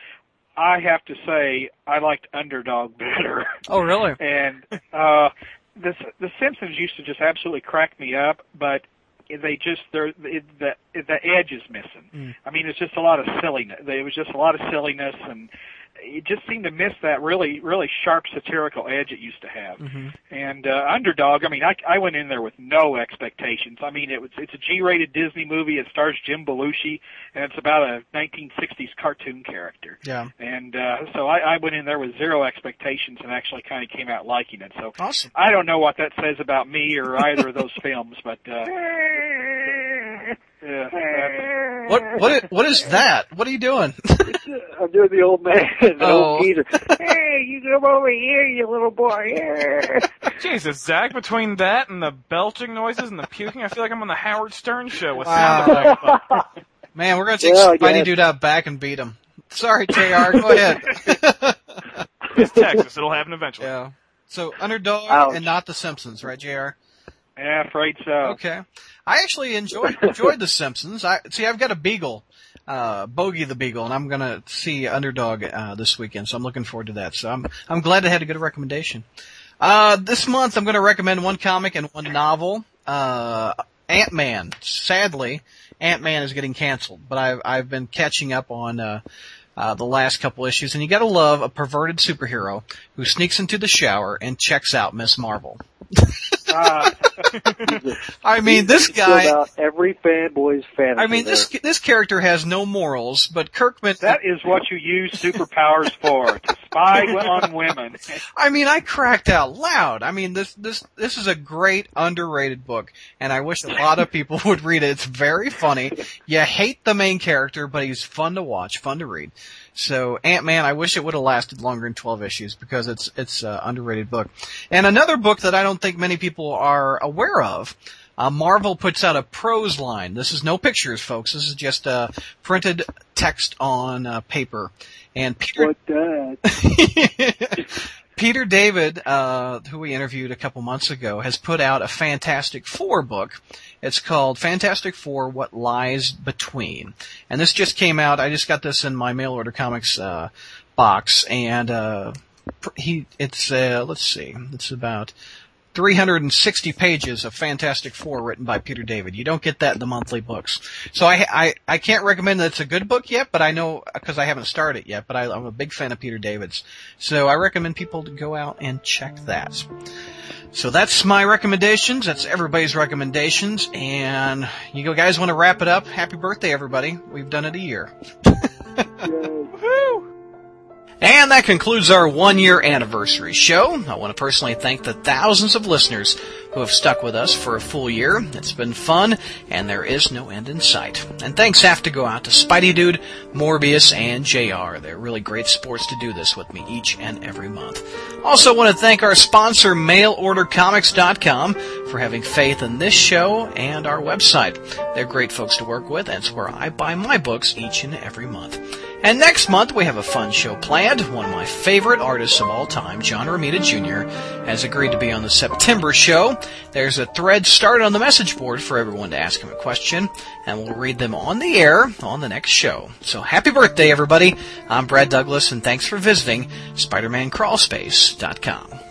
I have to say I liked Underdog better. Oh, really? and uh, the the Simpsons used to just absolutely crack me up, but they just they're it, the the edge is missing. Mm. I mean, it's just a lot of silliness. It was just a lot of silliness and it just seemed to miss that really really sharp satirical edge it used to have. Mm-hmm. And uh, Underdog, I mean, I, I went in there with no expectations. I mean, it was it's a G-rated Disney movie. It stars Jim Belushi, and it's about a 1960s cartoon character. Yeah. And uh, so I, I went in there with zero expectations and actually kind of came out liking it. So awesome. I don't know what that says about me or either of those films, but. Uh, yeah, what what what is that? What are you doing? I'm doing the old man, the oh. old geezer. hey, you come over here, you little boy. Jesus, Zach, between that and the belching noises and the puking, I feel like I'm on the Howard Stern show with wow. sound effects. Man, we're gonna take yeah, Spidey Dude out back and beat him. Sorry, Jr. Go ahead. it's Texas. It'll happen eventually. Yeah. So underdog Ouch. and not the Simpsons, right, Jr. Yeah, afraid so. Okay. I actually enjoyed enjoyed The Simpsons. I see. I've got a beagle, uh, Bogey the Beagle, and I'm gonna see Underdog uh, this weekend, so I'm looking forward to that. So I'm I'm glad I had a good recommendation. Uh, this month I'm gonna recommend one comic and one novel. Uh, Ant Man. Sadly, Ant Man is getting canceled, but I've I've been catching up on. Uh, uh, the last couple issues, and you gotta love a perverted superhero who sneaks into the shower and checks out Miss Marvel. I mean, this guy. Every fanboy's fantasy. I mean, this this character has no morals, but Kirkman. That is what you use superpowers for to spy on women. I mean, I cracked out loud. I mean, this this this is a great underrated book, and I wish a lot of people would read it. It's very funny. You hate the main character, but he's fun to watch, fun to read. So Ant Man, I wish it would have lasted longer than 12 issues because it's it's an underrated book. And another book that I don't think many people are aware of. Uh, Marvel puts out a prose line. This is no pictures, folks. This is just uh, printed text on uh, paper. And Peter, Peter David, uh, who we interviewed a couple months ago, has put out a Fantastic Four book. It's called Fantastic Four: What Lies Between, and this just came out. I just got this in my mail order comics uh, box, and uh, he it's uh, let's see, it's about 360 pages of Fantastic Four written by Peter David. You don't get that in the monthly books. So I, I, I can't recommend that it's a good book yet, but I know, cause I haven't started it yet, but I, I'm a big fan of Peter David's. So I recommend people to go out and check that. So that's my recommendations. That's everybody's recommendations. And you guys want to wrap it up? Happy birthday, everybody. We've done it a year. Woohoo! And that concludes our one year anniversary show. I want to personally thank the thousands of listeners who have stuck with us for a full year. It's been fun, and there is no end in sight. And thanks have to go out to Spidey Dude, Morbius, and JR. They're really great sports to do this with me each and every month. Also want to thank our sponsor, MailOrderComics.com, for having faith in this show and our website. They're great folks to work with, and it's where I buy my books each and every month. And next month we have a fun show planned. One of my favorite artists of all time, John Romita Jr., has agreed to be on the September show. There's a thread started on the message board for everyone to ask him a question, and we'll read them on the air on the next show. So happy birthday, everybody. I'm Brad Douglas, and thanks for visiting SpidermanCrawlspace.com.